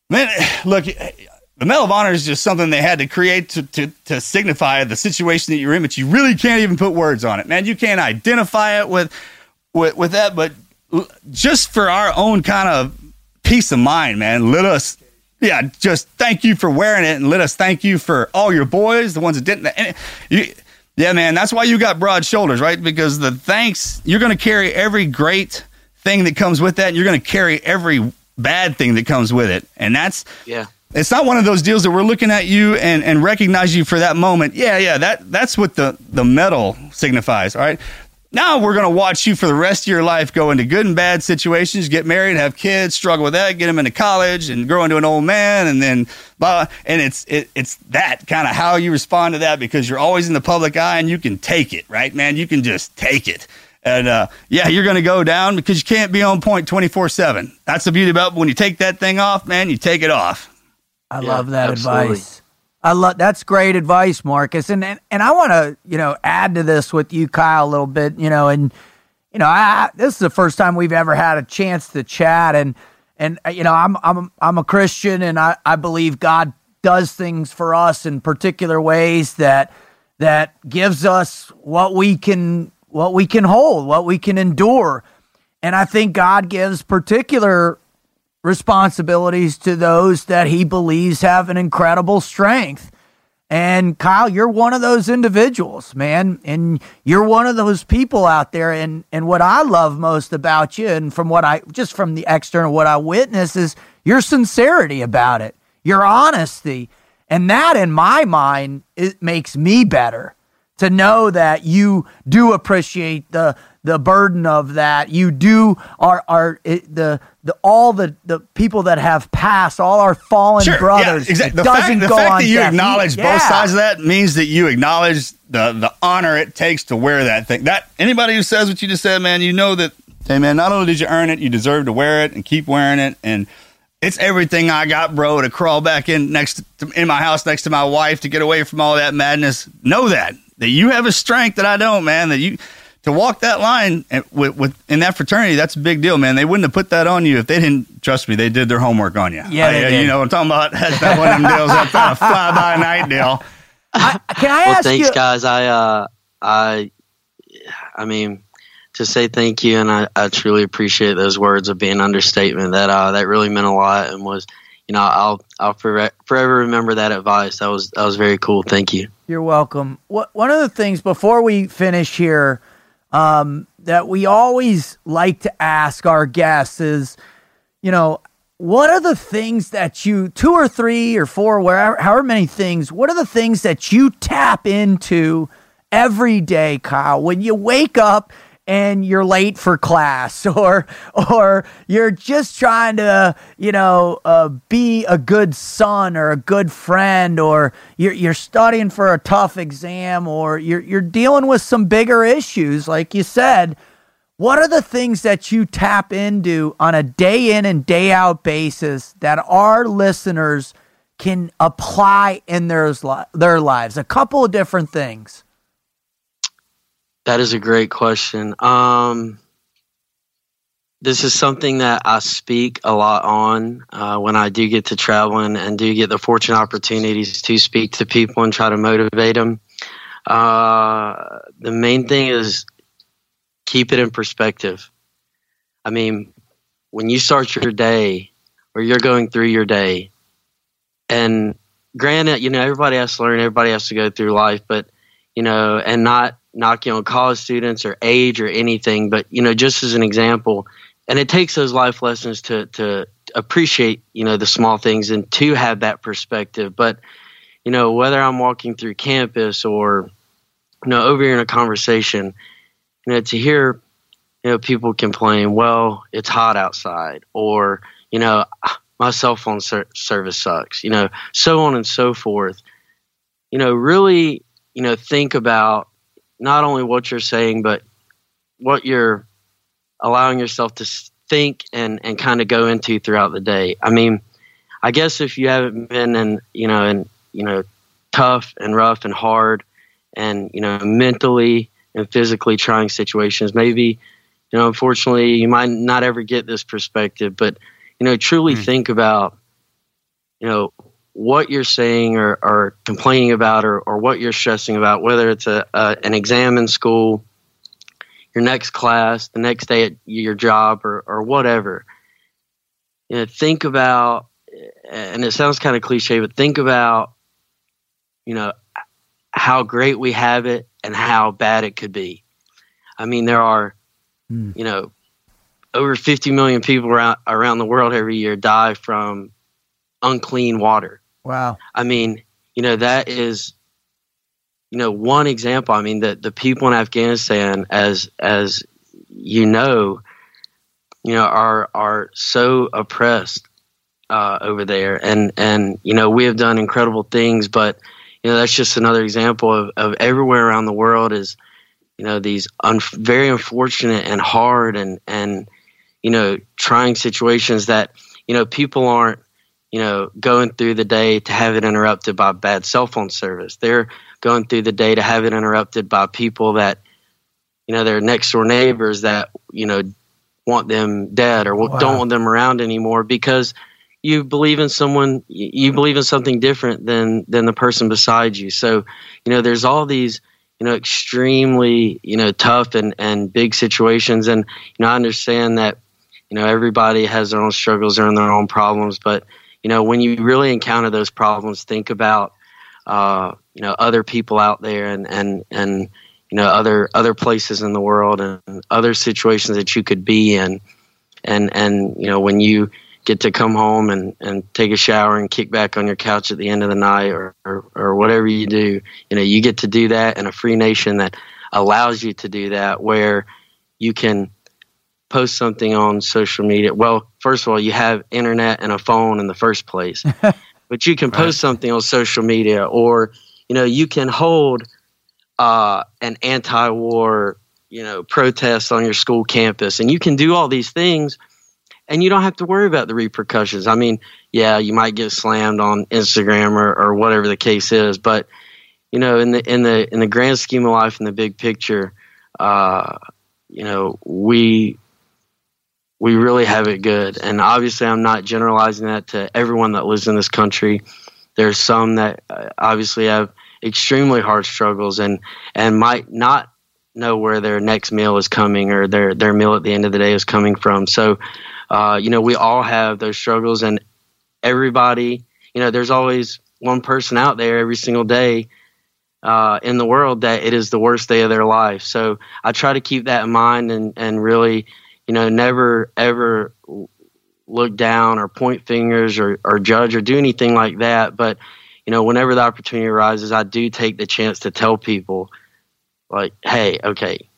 man, <sighs> look, the Medal of Honor is just something they had to create to, to to signify the situation that you're in, but you really can't even put words on it, man. You can't identify it with with with that, but just for our own kind of peace of mind, man, let us yeah, just thank you for wearing it, and let us thank you for all your boys, the ones that didn't. And you, yeah, man, that's why you got broad shoulders, right? Because the thanks you're going to carry every great thing that comes with that, and you're going to carry every bad thing that comes with it, and that's Yeah. it's not one of those deals that we're looking at you and, and recognize you for that moment. Yeah, yeah, that that's what the the medal signifies. All right. Now we're gonna watch you for the rest of your life go into good and bad situations, get married, have kids, struggle with that, get them into college, and grow into an old man, and then blah. And it's it, it's that kind of how you respond to that because you're always in the public eye and you can take it, right, man? You can just take it. And uh, yeah, you're going to go down because you can't be on point 24 7. That's the beauty about when you take that thing off, man, you take it off. I Yeah, love that absolutely. advice. I love that's great advice, Marcus. And and, and I want to you know add to this with you, Kyle, a little bit. You know, and you know, I, this is the first time we've ever had a chance to chat, and and uh, you know, I'm I'm I'm a Christian, and I I believe God does things for us in particular ways that that gives us what we can what we can hold, what we can endure. And I think God gives particular responsibilities to those that he believes have an incredible strength. And Kyle, you're one of those individuals, man. And you're one of those people out there. And, and what I love most about you, and from what I just from the external, what I witness is your sincerity about it, your honesty. And that, in my mind, it makes me better to know that you do appreciate the the burden of that. You do are are it, the the all the the people that have passed, all our fallen brothers. Yeah, exactly. The doesn't fact, the go fact on that you death. acknowledge Yeah. both sides of that means that you acknowledge the the honor it takes to wear that thing. That anybody who says what you just said, man, you know that. Hey, man, not only did you earn it, you deserve to wear it and keep wearing it, and it's everything I got, bro. To crawl back in next to, in my house next to my wife to get away from all that madness. Know that that you have a strength that I don't, man. That you to walk that line with, with in that fraternity, that's a big deal, man. They wouldn't have put that on you if they didn't trust me. They did their homework on you. Yeah, they Uh, did. you know what I'm talking about. <laughs> That's not one of them deals. That's not a fly by night deal. Can I Well, ask thanks, you? guys. I, uh, I, I mean, to say thank you, and I, I truly appreciate those words of being understatement. That uh, that really meant a lot, and was, you know, I'll I'll forever, forever remember that advice. That was that was very cool. Thank you. You're welcome. What one of the things before we finish here um, that we always like to ask our guests is, you know, what are the things that you two or three or four, wherever, however many things, what are the things that you tap into every day, Kyle, when you wake up and you're late for class <laughs> or or you're just trying to you know uh, be a good son or a good friend or you're, you're studying for a tough exam or you're, you're dealing with some bigger issues like you said what are the things that you tap into on a day in and day out basis that our listeners can apply in their, their lives? A couple of different things. That is a great question. Um, this is something that I speak a lot on uh, when I do get to travel and, and, do get the fortunate opportunities to speak to people and try to motivate them. Uh, the main thing is keep it in perspective. I mean, when you start your day or you're going through your day, and granted, you know, everybody has to learn, everybody has to go through life, but, you know, and not knocking on college students or age or anything, but, you know, just as an example, and it takes those life lessons to, to appreciate, you know, the small things and to have that perspective. But, you know, whether I'm walking through campus or, you know, over here in a conversation, you know, to hear, you know, people complain, well, it's hot outside, or, you know, my cell phone ser- service sucks, you know, so on and so forth. You know, really, you know, think about not only what you're saying, but what you're allowing yourself to think and, and kind of go into throughout the day. I mean, I guess if you haven't been in, you know, in, you know, tough and rough and hard and, you know, mentally and physically trying situations. Maybe, you know, unfortunately, you might not ever get this perspective, but, you know, truly mm. think about, you know, what you're saying or, or complaining about or, or what you're stressing about, whether it's a, an exam in school, your next class, the next day at your job, or, or whatever. You know, think about, and it sounds kind of cliche, but think about, you know, how great we have it and how bad it could be. I mean, there are, mm. you know, over 50 million people around, around the world every year die from unclean water. Wow. I mean, you know, that is, you know, one example. I mean, the, the people in Afghanistan, as, as you know, you know, are, are so oppressed uh, over there. And, and, you know, we have done incredible things, but, you know that's just another example of, of everywhere around the world is you know these un- very unfortunate and hard and and you know trying situations that you know people aren't you know going through the day to have it interrupted by bad cell phone service. They're going through the day to have it interrupted by people that you know their next door neighbors that you know want them dead or wow. don't want them around anymore because you believe in someone you believe in something different than than the person beside you. So you know there's all these you know extremely you know tough and and big situations. And you know i understand that you know everybody has their own struggles and their own problems but you know when you really encounter those problems think about uh, you know other people out there and and and you know other other places in the world and other situations that you could be in and and you know when you get to come home and, and take a shower and kick back on your couch at the end of the night or, or, or whatever you do. You know, you get to do that in a free nation that allows you to do that where you can post something on social media. Well, first of all, you have internet and a phone in the first place, <laughs> but you can post right. something on social media or, you know, you can hold uh, an anti-war, you know, protest on your school campus and you can do all these things – and you don't have to worry about the repercussions. I mean, yeah, you might get slammed on Instagram or, or whatever the case is, but you know, in the in the in the grand scheme of life, in the big picture, uh, you know, we we really have it good. And obviously, I'm not generalizing that to everyone that lives in this country. There's some that uh, obviously have extremely hard struggles and and might not know where their next meal is coming or their their meal at the end of the day is coming from. So uh, you know, we all have those struggles, and everybody, you know, there's always one person out there every single day uh, in the world that it is the worst day of their life. So I try to keep that in mind and and really, you know, never ever look down or point fingers or, or judge or do anything like that. But you know, whenever the opportunity arises, I do take the chance to tell people, like, hey, okay,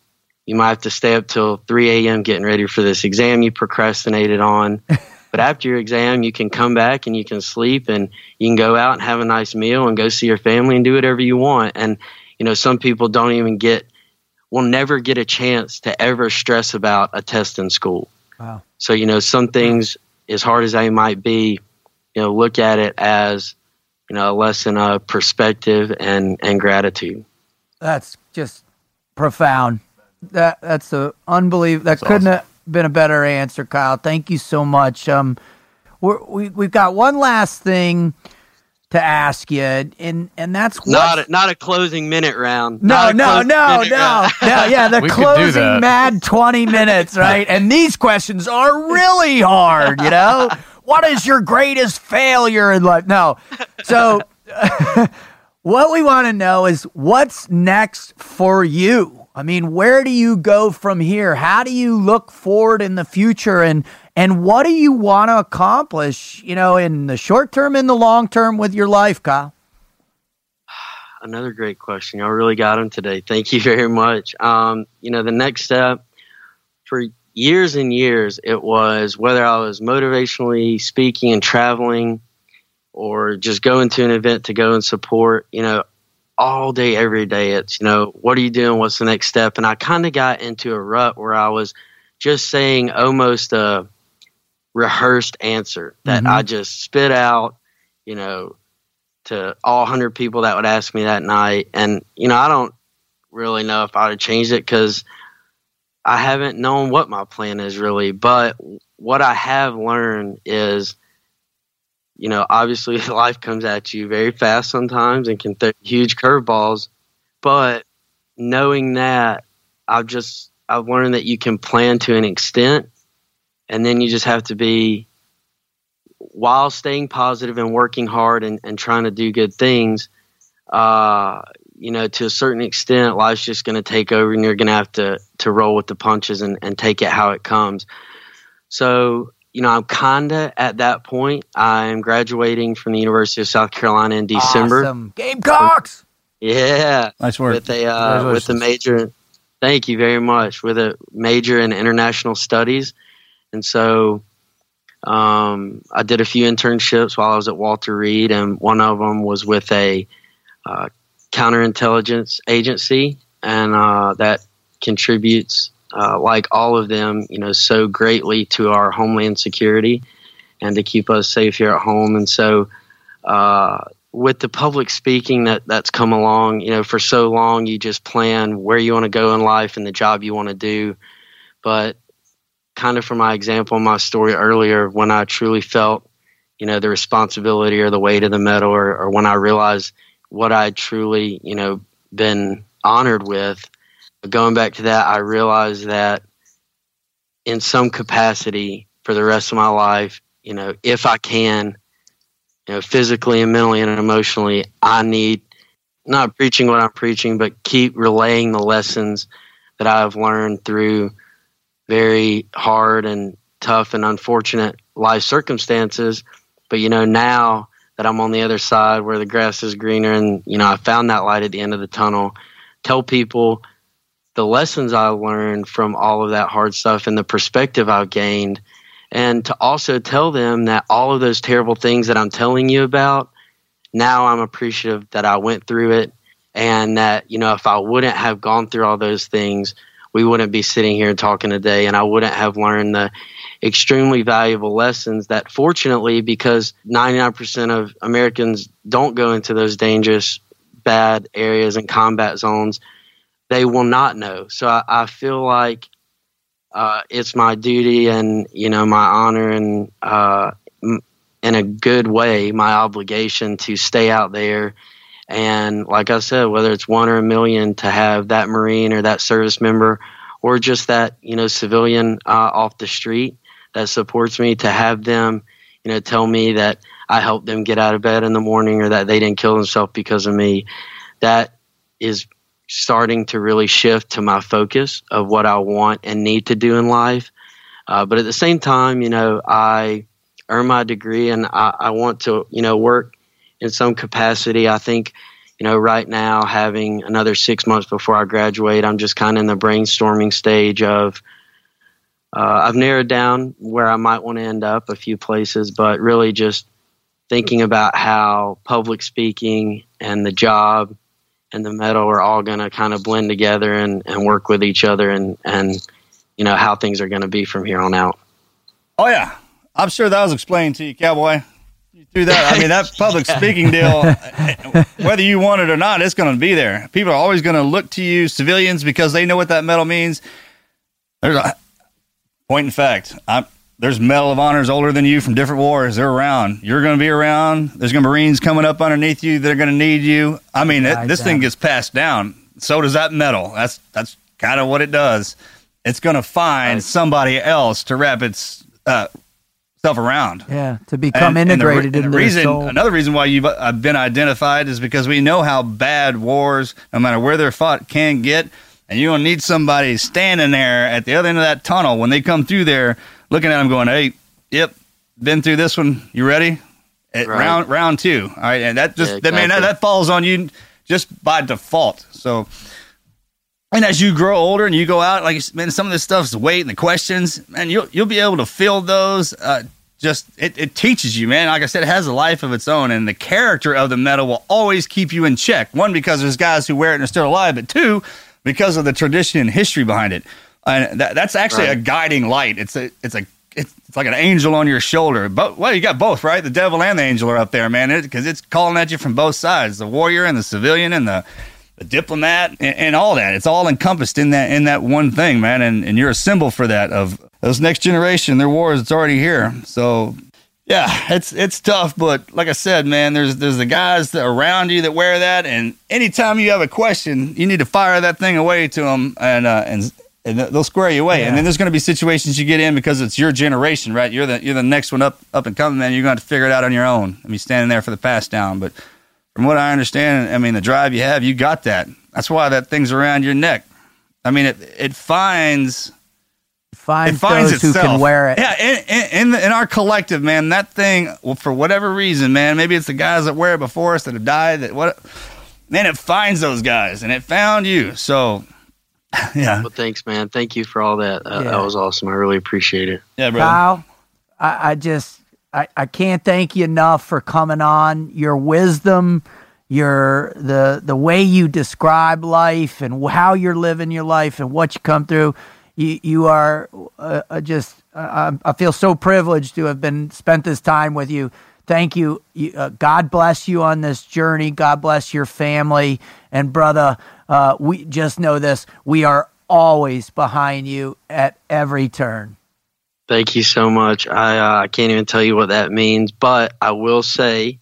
you might have to stay up till 3 a.m. getting ready for this exam you procrastinated on. <laughs> but after your exam, you can come back and you can sleep and you can go out and have a nice meal and go see your family and do whatever you want. And, you know, some people don't even get, will never get a chance to ever stress about a test in school. Wow. So, you know, some things, as hard as they might be, you know, look at it as, you know, a lesson of perspective and, and gratitude. That's just profound. That that's a unbelievable. That That's couldn't awesome. have been a better answer, Kyle. Thank you so much. Um, we're, we we've got one last thing to ask you, and and that's Not a, not a closing minute round. No, Not no, no, no, no. Yeah, <laughs> the We could do closing mad 20 minutes, right? And these questions are really hard, you know? What is your greatest failure in life? No. So, <laughs> what we want to know is what's next for you? I mean, where do you go from here? How do you look forward in the future and and what do you want to accomplish, you know, in the short term and the long term with your life, Kyle? <sighs> Another great question. Y'all really got him today. Thank you <laughs> very much. Um, you know, the next step for years and years, it was whether I was motivationally speaking and traveling or just going to an event to go and support, you know, all day, every day. It's, you know, what are you doing? What's the next step? And I kind of got into a rut where I was just saying almost a rehearsed answer that mm-hmm. I just spit out, you know, to all 100 people that would ask me that night. And, you know, I don't really know if I would have changed it because I haven't known what my plan is really. But what I have learned is, you know, obviously <laughs> life comes at you very fast sometimes and can throw huge curveballs. But knowing that, I've just, I've learned that you can plan to an extent and then you just have to be while staying positive and working hard and, and trying to do good things, uh, you know, to a certain extent, life's just going to take over and you're going to have to, to roll with the punches and, and take it how it comes. So, you know, I'm kind of at that point. I'm graduating from the University of South Carolina in December. Awesome. Gamecocks. Yeah, Nice work. with a uh, with a major. Thank you very much. With a major in international studies, and so um, I did a few internships while I was at Walter Reed, and one of them was with a uh, counterintelligence agency, and uh, that contributes, uh, like all of them, you know, so greatly to our homeland security and to keep us safe here at home. And so, uh, with the public speaking that that's come along, you know, for so long you just plan where you want to go in life and the job you want to do. But kind of from my example my story earlier, when I truly felt, you know, the responsibility or the weight of the medal, or, or when I realized what I truly, you know, been honored with, going back to that, I realized that in some capacity for the rest of my life, you know, if I can, you know, physically and mentally and emotionally, I need not preaching what I'm preaching, but keep relaying the lessons that I've learned through very hard and tough and unfortunate life circumstances. But, you know, now that I'm on the other side where the grass is greener and, you know, I found that light at the end of the tunnel, tell people the lessons I learned from all of that hard stuff and the perspective I've gained and to also tell them that all of those terrible things that I'm telling you about, now I'm appreciative that I went through it and that, you know, if I wouldn't have gone through all those things, we wouldn't be sitting here and talking today and I wouldn't have learned the extremely valuable lessons that fortunately because 99% of Americans don't go into those dangerous bad areas and combat zones, they will not know. So I, I feel like uh, it's my duty and you know my honor and uh, in a good way my obligation to stay out there and like I said, whether it's one or a million, to have that Marine or that service member or just that you know civilian uh, off the street that supports me, to have them you know tell me that I helped them get out of bed in the morning or that they didn't kill themselves because of me, that is starting to really shift to my focus of what I want and need to do in life. Uh, but at the same time, you know, I earn my degree and I, I want to, you know, work in some capacity. I think, you know, right now, having another six months before I graduate, I'm just kind of in the brainstorming stage of. Uh, I've narrowed down where I might want to end up, a few places, but really just thinking about how public speaking and the job and the medal are all going to kind of blend together and, and work with each other and, and you know how things are going to be from here on out. Oh yeah, I'm sure that was explained to you, cowboy. You threw that. I mean, that <laughs> public speaking deal, <laughs> whether you want it or not, it's going to be there. People are always going to look to you, civilians, because they know what that medal means. There's a point in fact. I'm, there's Medal of Honors older than you from different wars. They're around. You're going to be around. There's going to be Marines coming up underneath you. They're going to need you. I mean, it, this thing gets passed down. So does that medal. That's that's kind of what it does. It's going to find somebody else to wrap its uh, self around. Yeah, to become And- and the re- integrated and into the their reason, soul. Another reason why you've uh, been identified is because we know how bad wars, no matter where they're fought, can get. And you don't need somebody standing there at the other end of that tunnel when they come through there, looking at them going, hey, yep, been through this one. You ready? At Right. round round two. All right. And that just, Yeah, that, man, that, exactly. that falls on you just by default. So, and as you grow older and you go out, like man, some of this stuff's weight and the questions, man, you'll you'll be able to field those. Uh, just it, it teaches you, man. Like I said, it has a life of its own, and the character of the medal will always keep you in check. One, because there's guys who wear it and are still alive, but two, because of the tradition and history behind it. And that, that's actually a guiding light. It's a it's a it's, it's like an angel on your shoulder. But well, you got both, right? The devil and the angel are up there, man, because it's calling at you from both sides: the warrior and the civilian and the the diplomat and, and all that. It's all encompassed in that in that one thing, man. And and you're a symbol for that of those next generation. Their wars, it's already here. So yeah, it's it's tough, but like I said, man, there's there's the guys that around you that wear that, and anytime you have a question, you need to fire that thing away to them, and uh, and and they'll square you away. And then there's going to be situations you get in because it's your generation, right? You're the you're the next one up up and coming, man. You're going to have to figure it out on your own. I mean, standing there for the pass down, but from what I understand, I mean, the drive you have, you got that. That's why that thing's around your neck. I mean, it it finds Find it finds those who itself. can wear it. Yeah, in, in, in, the, in our collective, man, that thing, well, for whatever reason, man, maybe it's the guys that wear it before us that have died. That what, man, it finds those guys, and it found you. So, <laughs> yeah, Well, thanks, man. Thank you for all that. Uh, Yeah. That was awesome. I really appreciate it. yeah, bro. Kyle, I, I just I, I can't thank you enough for coming on. Your wisdom, your the the way you describe life and how you're living your life and what you come through. You you are uh, uh, just uh, I feel so privileged to have been spent this time with you. Thank you. you uh, God bless you on this journey. God bless your family and brother. Uh, we just know this. We are always behind you at every turn. Thank you so much. I uh, I can't even tell you what that means, but I will say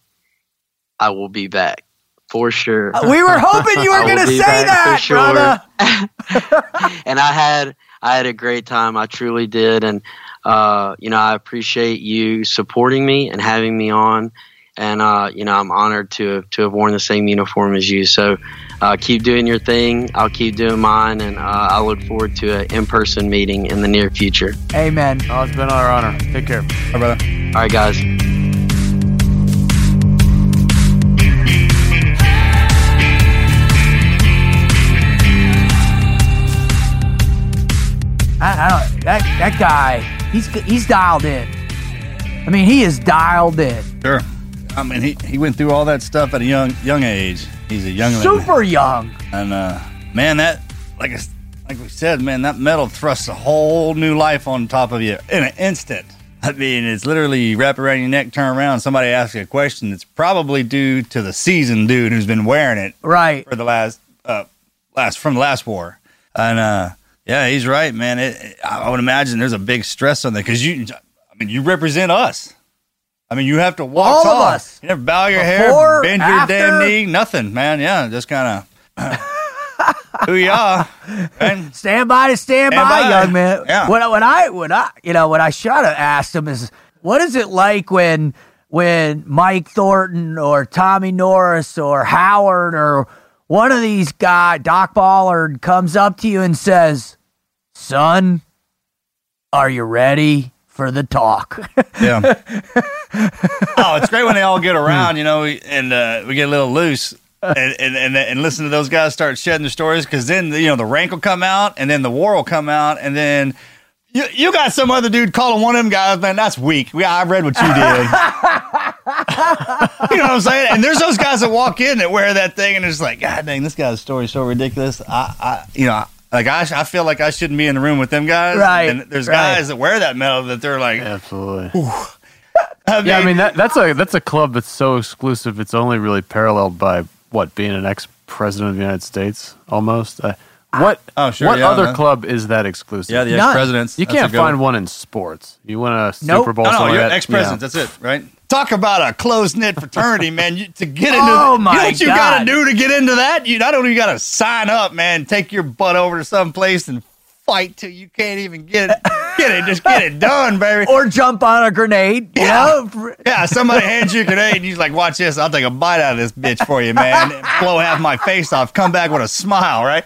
I will be back for sure. We were hoping you <laughs> were going to say that, sure. brother. <laughs> <laughs> and I had I had a great time. I truly did, and uh, you know I appreciate you supporting me and having me on. And uh, you know I'm honored to to have worn the same uniform as you. So uh, keep doing your thing. I'll keep doing mine, and uh, I look forward to an in person meeting in the near future. Amen. Oh, it's been our honor. Take care. Bye, brother. All right, guys. I, I don't, that that guy, he's he's dialed in. I mean, he is dialed in. Sure. I mean, he, he went through all that stuff at a young young age. He's a young Super young. And uh, man, that like I like we said, man, that medal thrusts a whole new life on top of you in an instant. I mean, it's literally you wrap around your neck, turn around, somebody asks you a question. It's probably due to the seasoned dude who's been wearing it Right. for the last uh last from the last war. And uh, yeah, he's right, man. It- I would imagine there's a big stress on that because you, I mean, you represent us. I mean, you have to walk All of tall. us. You never bow your Before, hair, bend your after. damn knee, nothing, man. Yeah, just kind of <laughs> who you are. And Stand by to stand, Stand by, by. young man. Yeah. When, when I when I you know when I should have asked him is what is it like when when Mike Thornton or Tommy Norris or Howard or one of these guys, Doc Ballard, comes up to you and says, "Son, are you ready for the talk?" yeah. <laughs> oh, it's great when they all get around, you know, and uh, we get a little loose. and, and, and and listen to those guys start shedding their stories because then you know the rank will come out and then the war will come out and then you, you got some other dude calling one of them guys man that's weak yeah I read what you did <laughs> you know what I'm saying and there's those guys that walk in that wear that thing and it's like god dang this guy's story's so ridiculous I, I you know like I, I feel like I shouldn't be in the room with them guys Right, and there's right. guys that wear that medal that they're like Absolutely. <laughs> I Yeah, I mean that, that's a that's a club that's so exclusive. It's only really paralleled by what being an ex president of the United States, almost. Uh, what? Oh, sure, What yeah, other man. club is that exclusive? yeah the None. ex-presidents you can't find one in sports. You want a Nope. Super Bowl. No, no, something you're like that, ex president. yeah. That's it, right? Talk about a close knit fraternity, man. You, to get into, Oh, you my know what you got to do to get into that. You not only got to sign up, man. Take your butt over to some place and fight till you can't even get it. Get it, just get it <laughs> done, baby. Or jump on a grenade. You Yeah. know? Yeah, somebody hands you a grenade and he's like, "Watch this! I'll take a bite out of this bitch for you, man. <laughs> Blow half my face off. Come back with a smile, right?"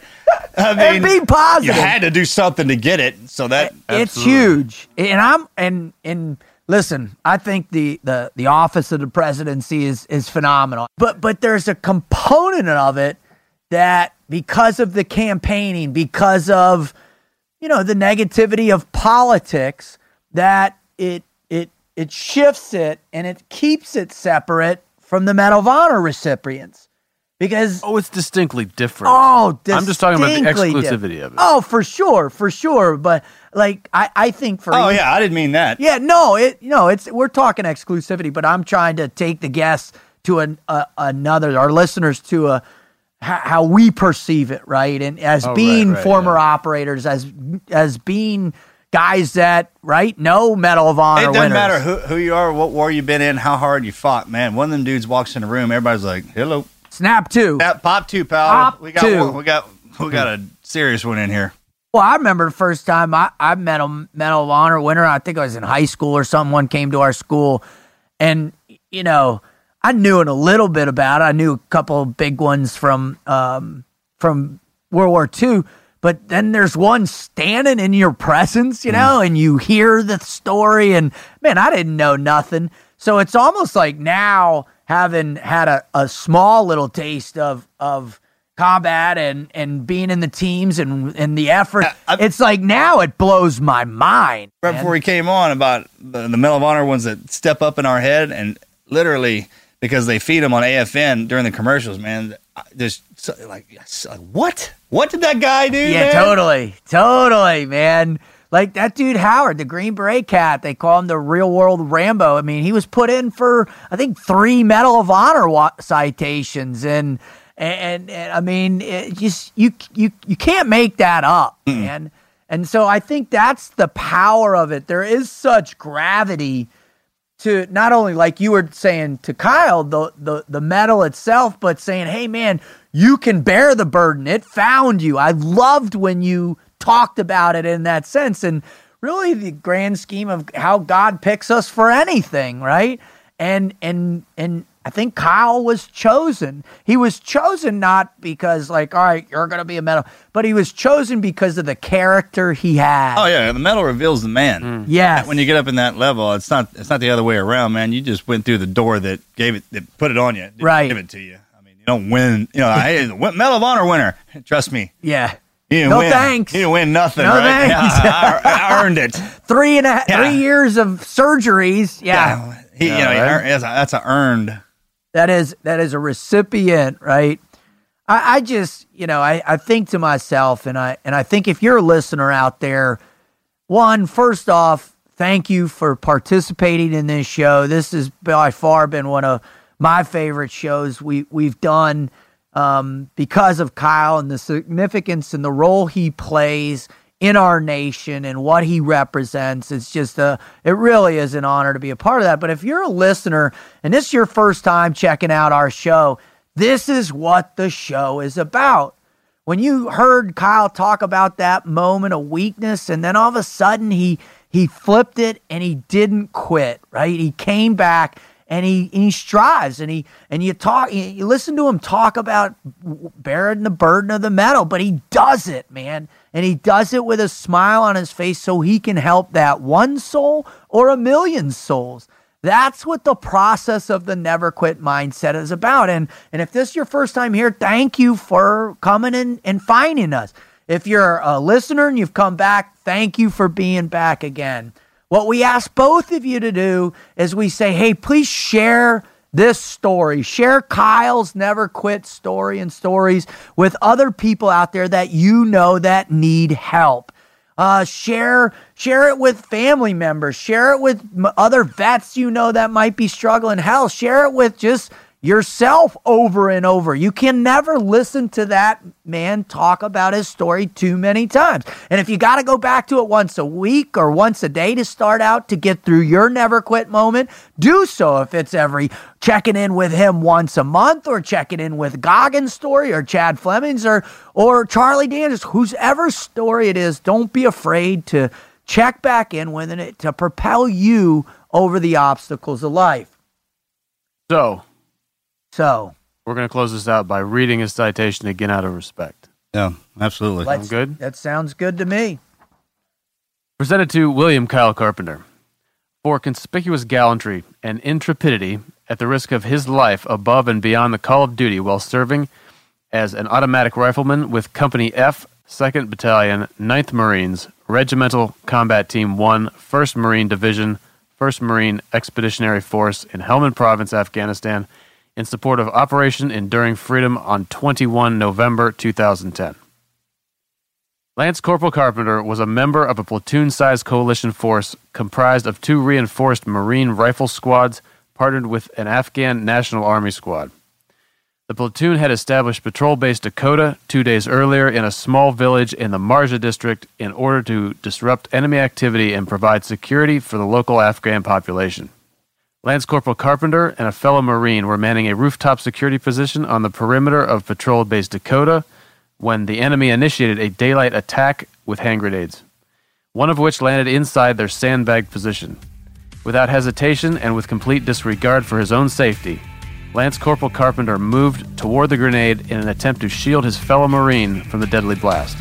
I And be positive. you had to do something to get it, so that it's Absolutely. huge and i'm and and listen i think the the the office of the presidency is is phenomenal but but there's a component of it that because of the campaigning because of you know the negativity of politics that it it it shifts it and it keeps it separate from the medal of honor recipients because Oh, it's distinctly different. Oh, I'm just talking about the exclusivity different. of it. Oh, for sure, for sure. But like, I, I think for Oh each- yeah, I didn't mean that. yeah, no, it no, it's we're talking exclusivity, but I'm trying to take the guests to an, a, another, our listeners to a how, how we perceive it, right? And as Oh, being right, former yeah. operators, as as being guys that right know Medal of Honor. It doesn't winners. matter who, who you are, what war you've been in, how hard you fought, man. One of them dudes walks in the room, everybody's like, "Hello, Snap two. that pop two, pal. Pop we got two. one, we got we got a serious one in here." Well, I remember the first time I, I met a Medal of Honor winner. I think I was in high school or someone came to our school. And, you know, I knew it a little bit about it. I knew a couple of big ones from um, from World War II. But then there's one standing in your presence, you know, and you hear the story. And man, I didn't know nothing. So it's almost like now having had a, a small little taste of of combat and and being in the teams and and the effort. I- it's like now it blows my mind. Right man. before he came on about the, the Medal of Honor ones that step up in our head and literally because they feed them on AFN during the commercials, man. There's so, like, what? What did that guy do? Yeah, man? totally, totally, man. Like that dude Howard, the Green Beret cat. They call him the real world Rambo. I mean, he was put in for I think three Medal of Honor wa- citations, and and, and I mean, it just you you you can't make that up, man. And so I think that's the power of it. There is such gravity to not only like you were saying to Kyle the the the medal itself, but saying, "Hey, man, you can bear the burden. It found you." I loved when you talked about it in that sense, and really the grand scheme of how God picks us for anything, right? And and and I think Kyle was chosen. He was chosen not because like, all right, you're gonna be a medal, but he was chosen because of the character he had. Oh yeah, the medal reveals the man. Mm. Yeah, When you get up in that level, it's not it's not the other way around, man. You just went through the door that gave it that put it on you, didn't Right. Give it to you. I mean, you don't win. You know, I <laughs> Medal of Honor winner. Trust me, yeah. you didn't No win. thanks. You didn't win nothing, No right? thanks. <laughs> Yeah, I, I earned it. three and a Yeah. three years of surgeries. Yeah, He, you know, he earned, that's, a, that's a earned. That is that is a recipient, right? I, I just you know I, I think to myself, and I and I think if you're a listener out there, one first off, thank you for participating in this show. This has by far been one of my favorite shows we we've done um, because of Kyle and the significance and the role he plays in our nation and what he represents. It's just a, it really is an honor to be a part of that. But if you're a listener and this is your first time checking out our show, this is what the show is about. When you heard Kyle talk about that moment of weakness, and then all of a sudden he he flipped it and he didn't quit, right? He came back and he and he strives and he and you talk you listen to him talk about bearing the burden of the medal but he does it, man. And he does it with a smile on his face so he can help that one soul or a million souls. That's what the process of the never quit mindset is about. And and if this is your first time here, thank you for coming in and finding us. If you're a listener and you've come back, thank you for being back again. What we ask both of you to do is we say, hey, please share this story. Share Kyle's never quit story and stories with other people out there that you know that need help. Uh, share share it with family members. Share it with other vets you know that might be struggling. Hell, share it with just yourself over and over. You can never listen to that man talk about his story too many times. And if you got to go back to it once a week or once a day to start out to get through your never quit moment, do so if it's every checking in with him once a month or checking in with Goggins' story or Chad Fleming's or or Charlie Daniels, whoever story it is, don't be afraid to check back in with it to propel you over the obstacles of life. So, So we're going to close this out by reading a citation again out of respect. Yeah, absolutely. let's, good? That sounds good to me. Presented to William Kyle Carpenter for conspicuous gallantry and intrepidity at the risk of his life above and beyond the call of duty while serving as an automatic rifleman with Company F, 2nd Battalion, 9th Marines, Regimental Combat Team 1, 1st Marine Division, 1st Marine Expeditionary Force in Helmand Province, Afghanistan, in support of Operation Enduring Freedom on 21 November 2010. Lance Corporal Carpenter was a member of a platoon sized coalition force comprised of two reinforced Marine rifle squads partnered with an Afghan National Army squad. The platoon had established patrol base Dakota two days earlier in a small village in the Marja district in order to disrupt enemy activity and provide security for the local Afghan population. Lance Corporal Carpenter and a fellow Marine were manning a rooftop security position on the perimeter of patrol base Dakota when the enemy initiated a daylight attack with hand grenades, one of which landed inside their sandbagged position. Without hesitation and with complete disregard for his own safety, Lance Corporal Carpenter moved toward the grenade in an attempt to shield his fellow Marine from the deadly blast.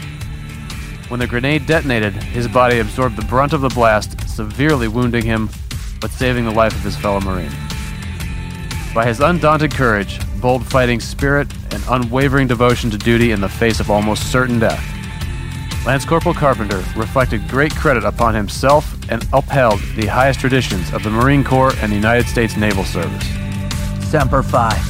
When the grenade detonated, his body absorbed the brunt of the blast, severely wounding him, but saving the life of his fellow Marine. By his undaunted courage, bold fighting spirit, and unwavering devotion to duty in the face of almost certain death, Lance Corporal Carpenter reflected great credit upon himself and upheld the highest traditions of the Marine Corps and the United States Naval Service. Semper Fi.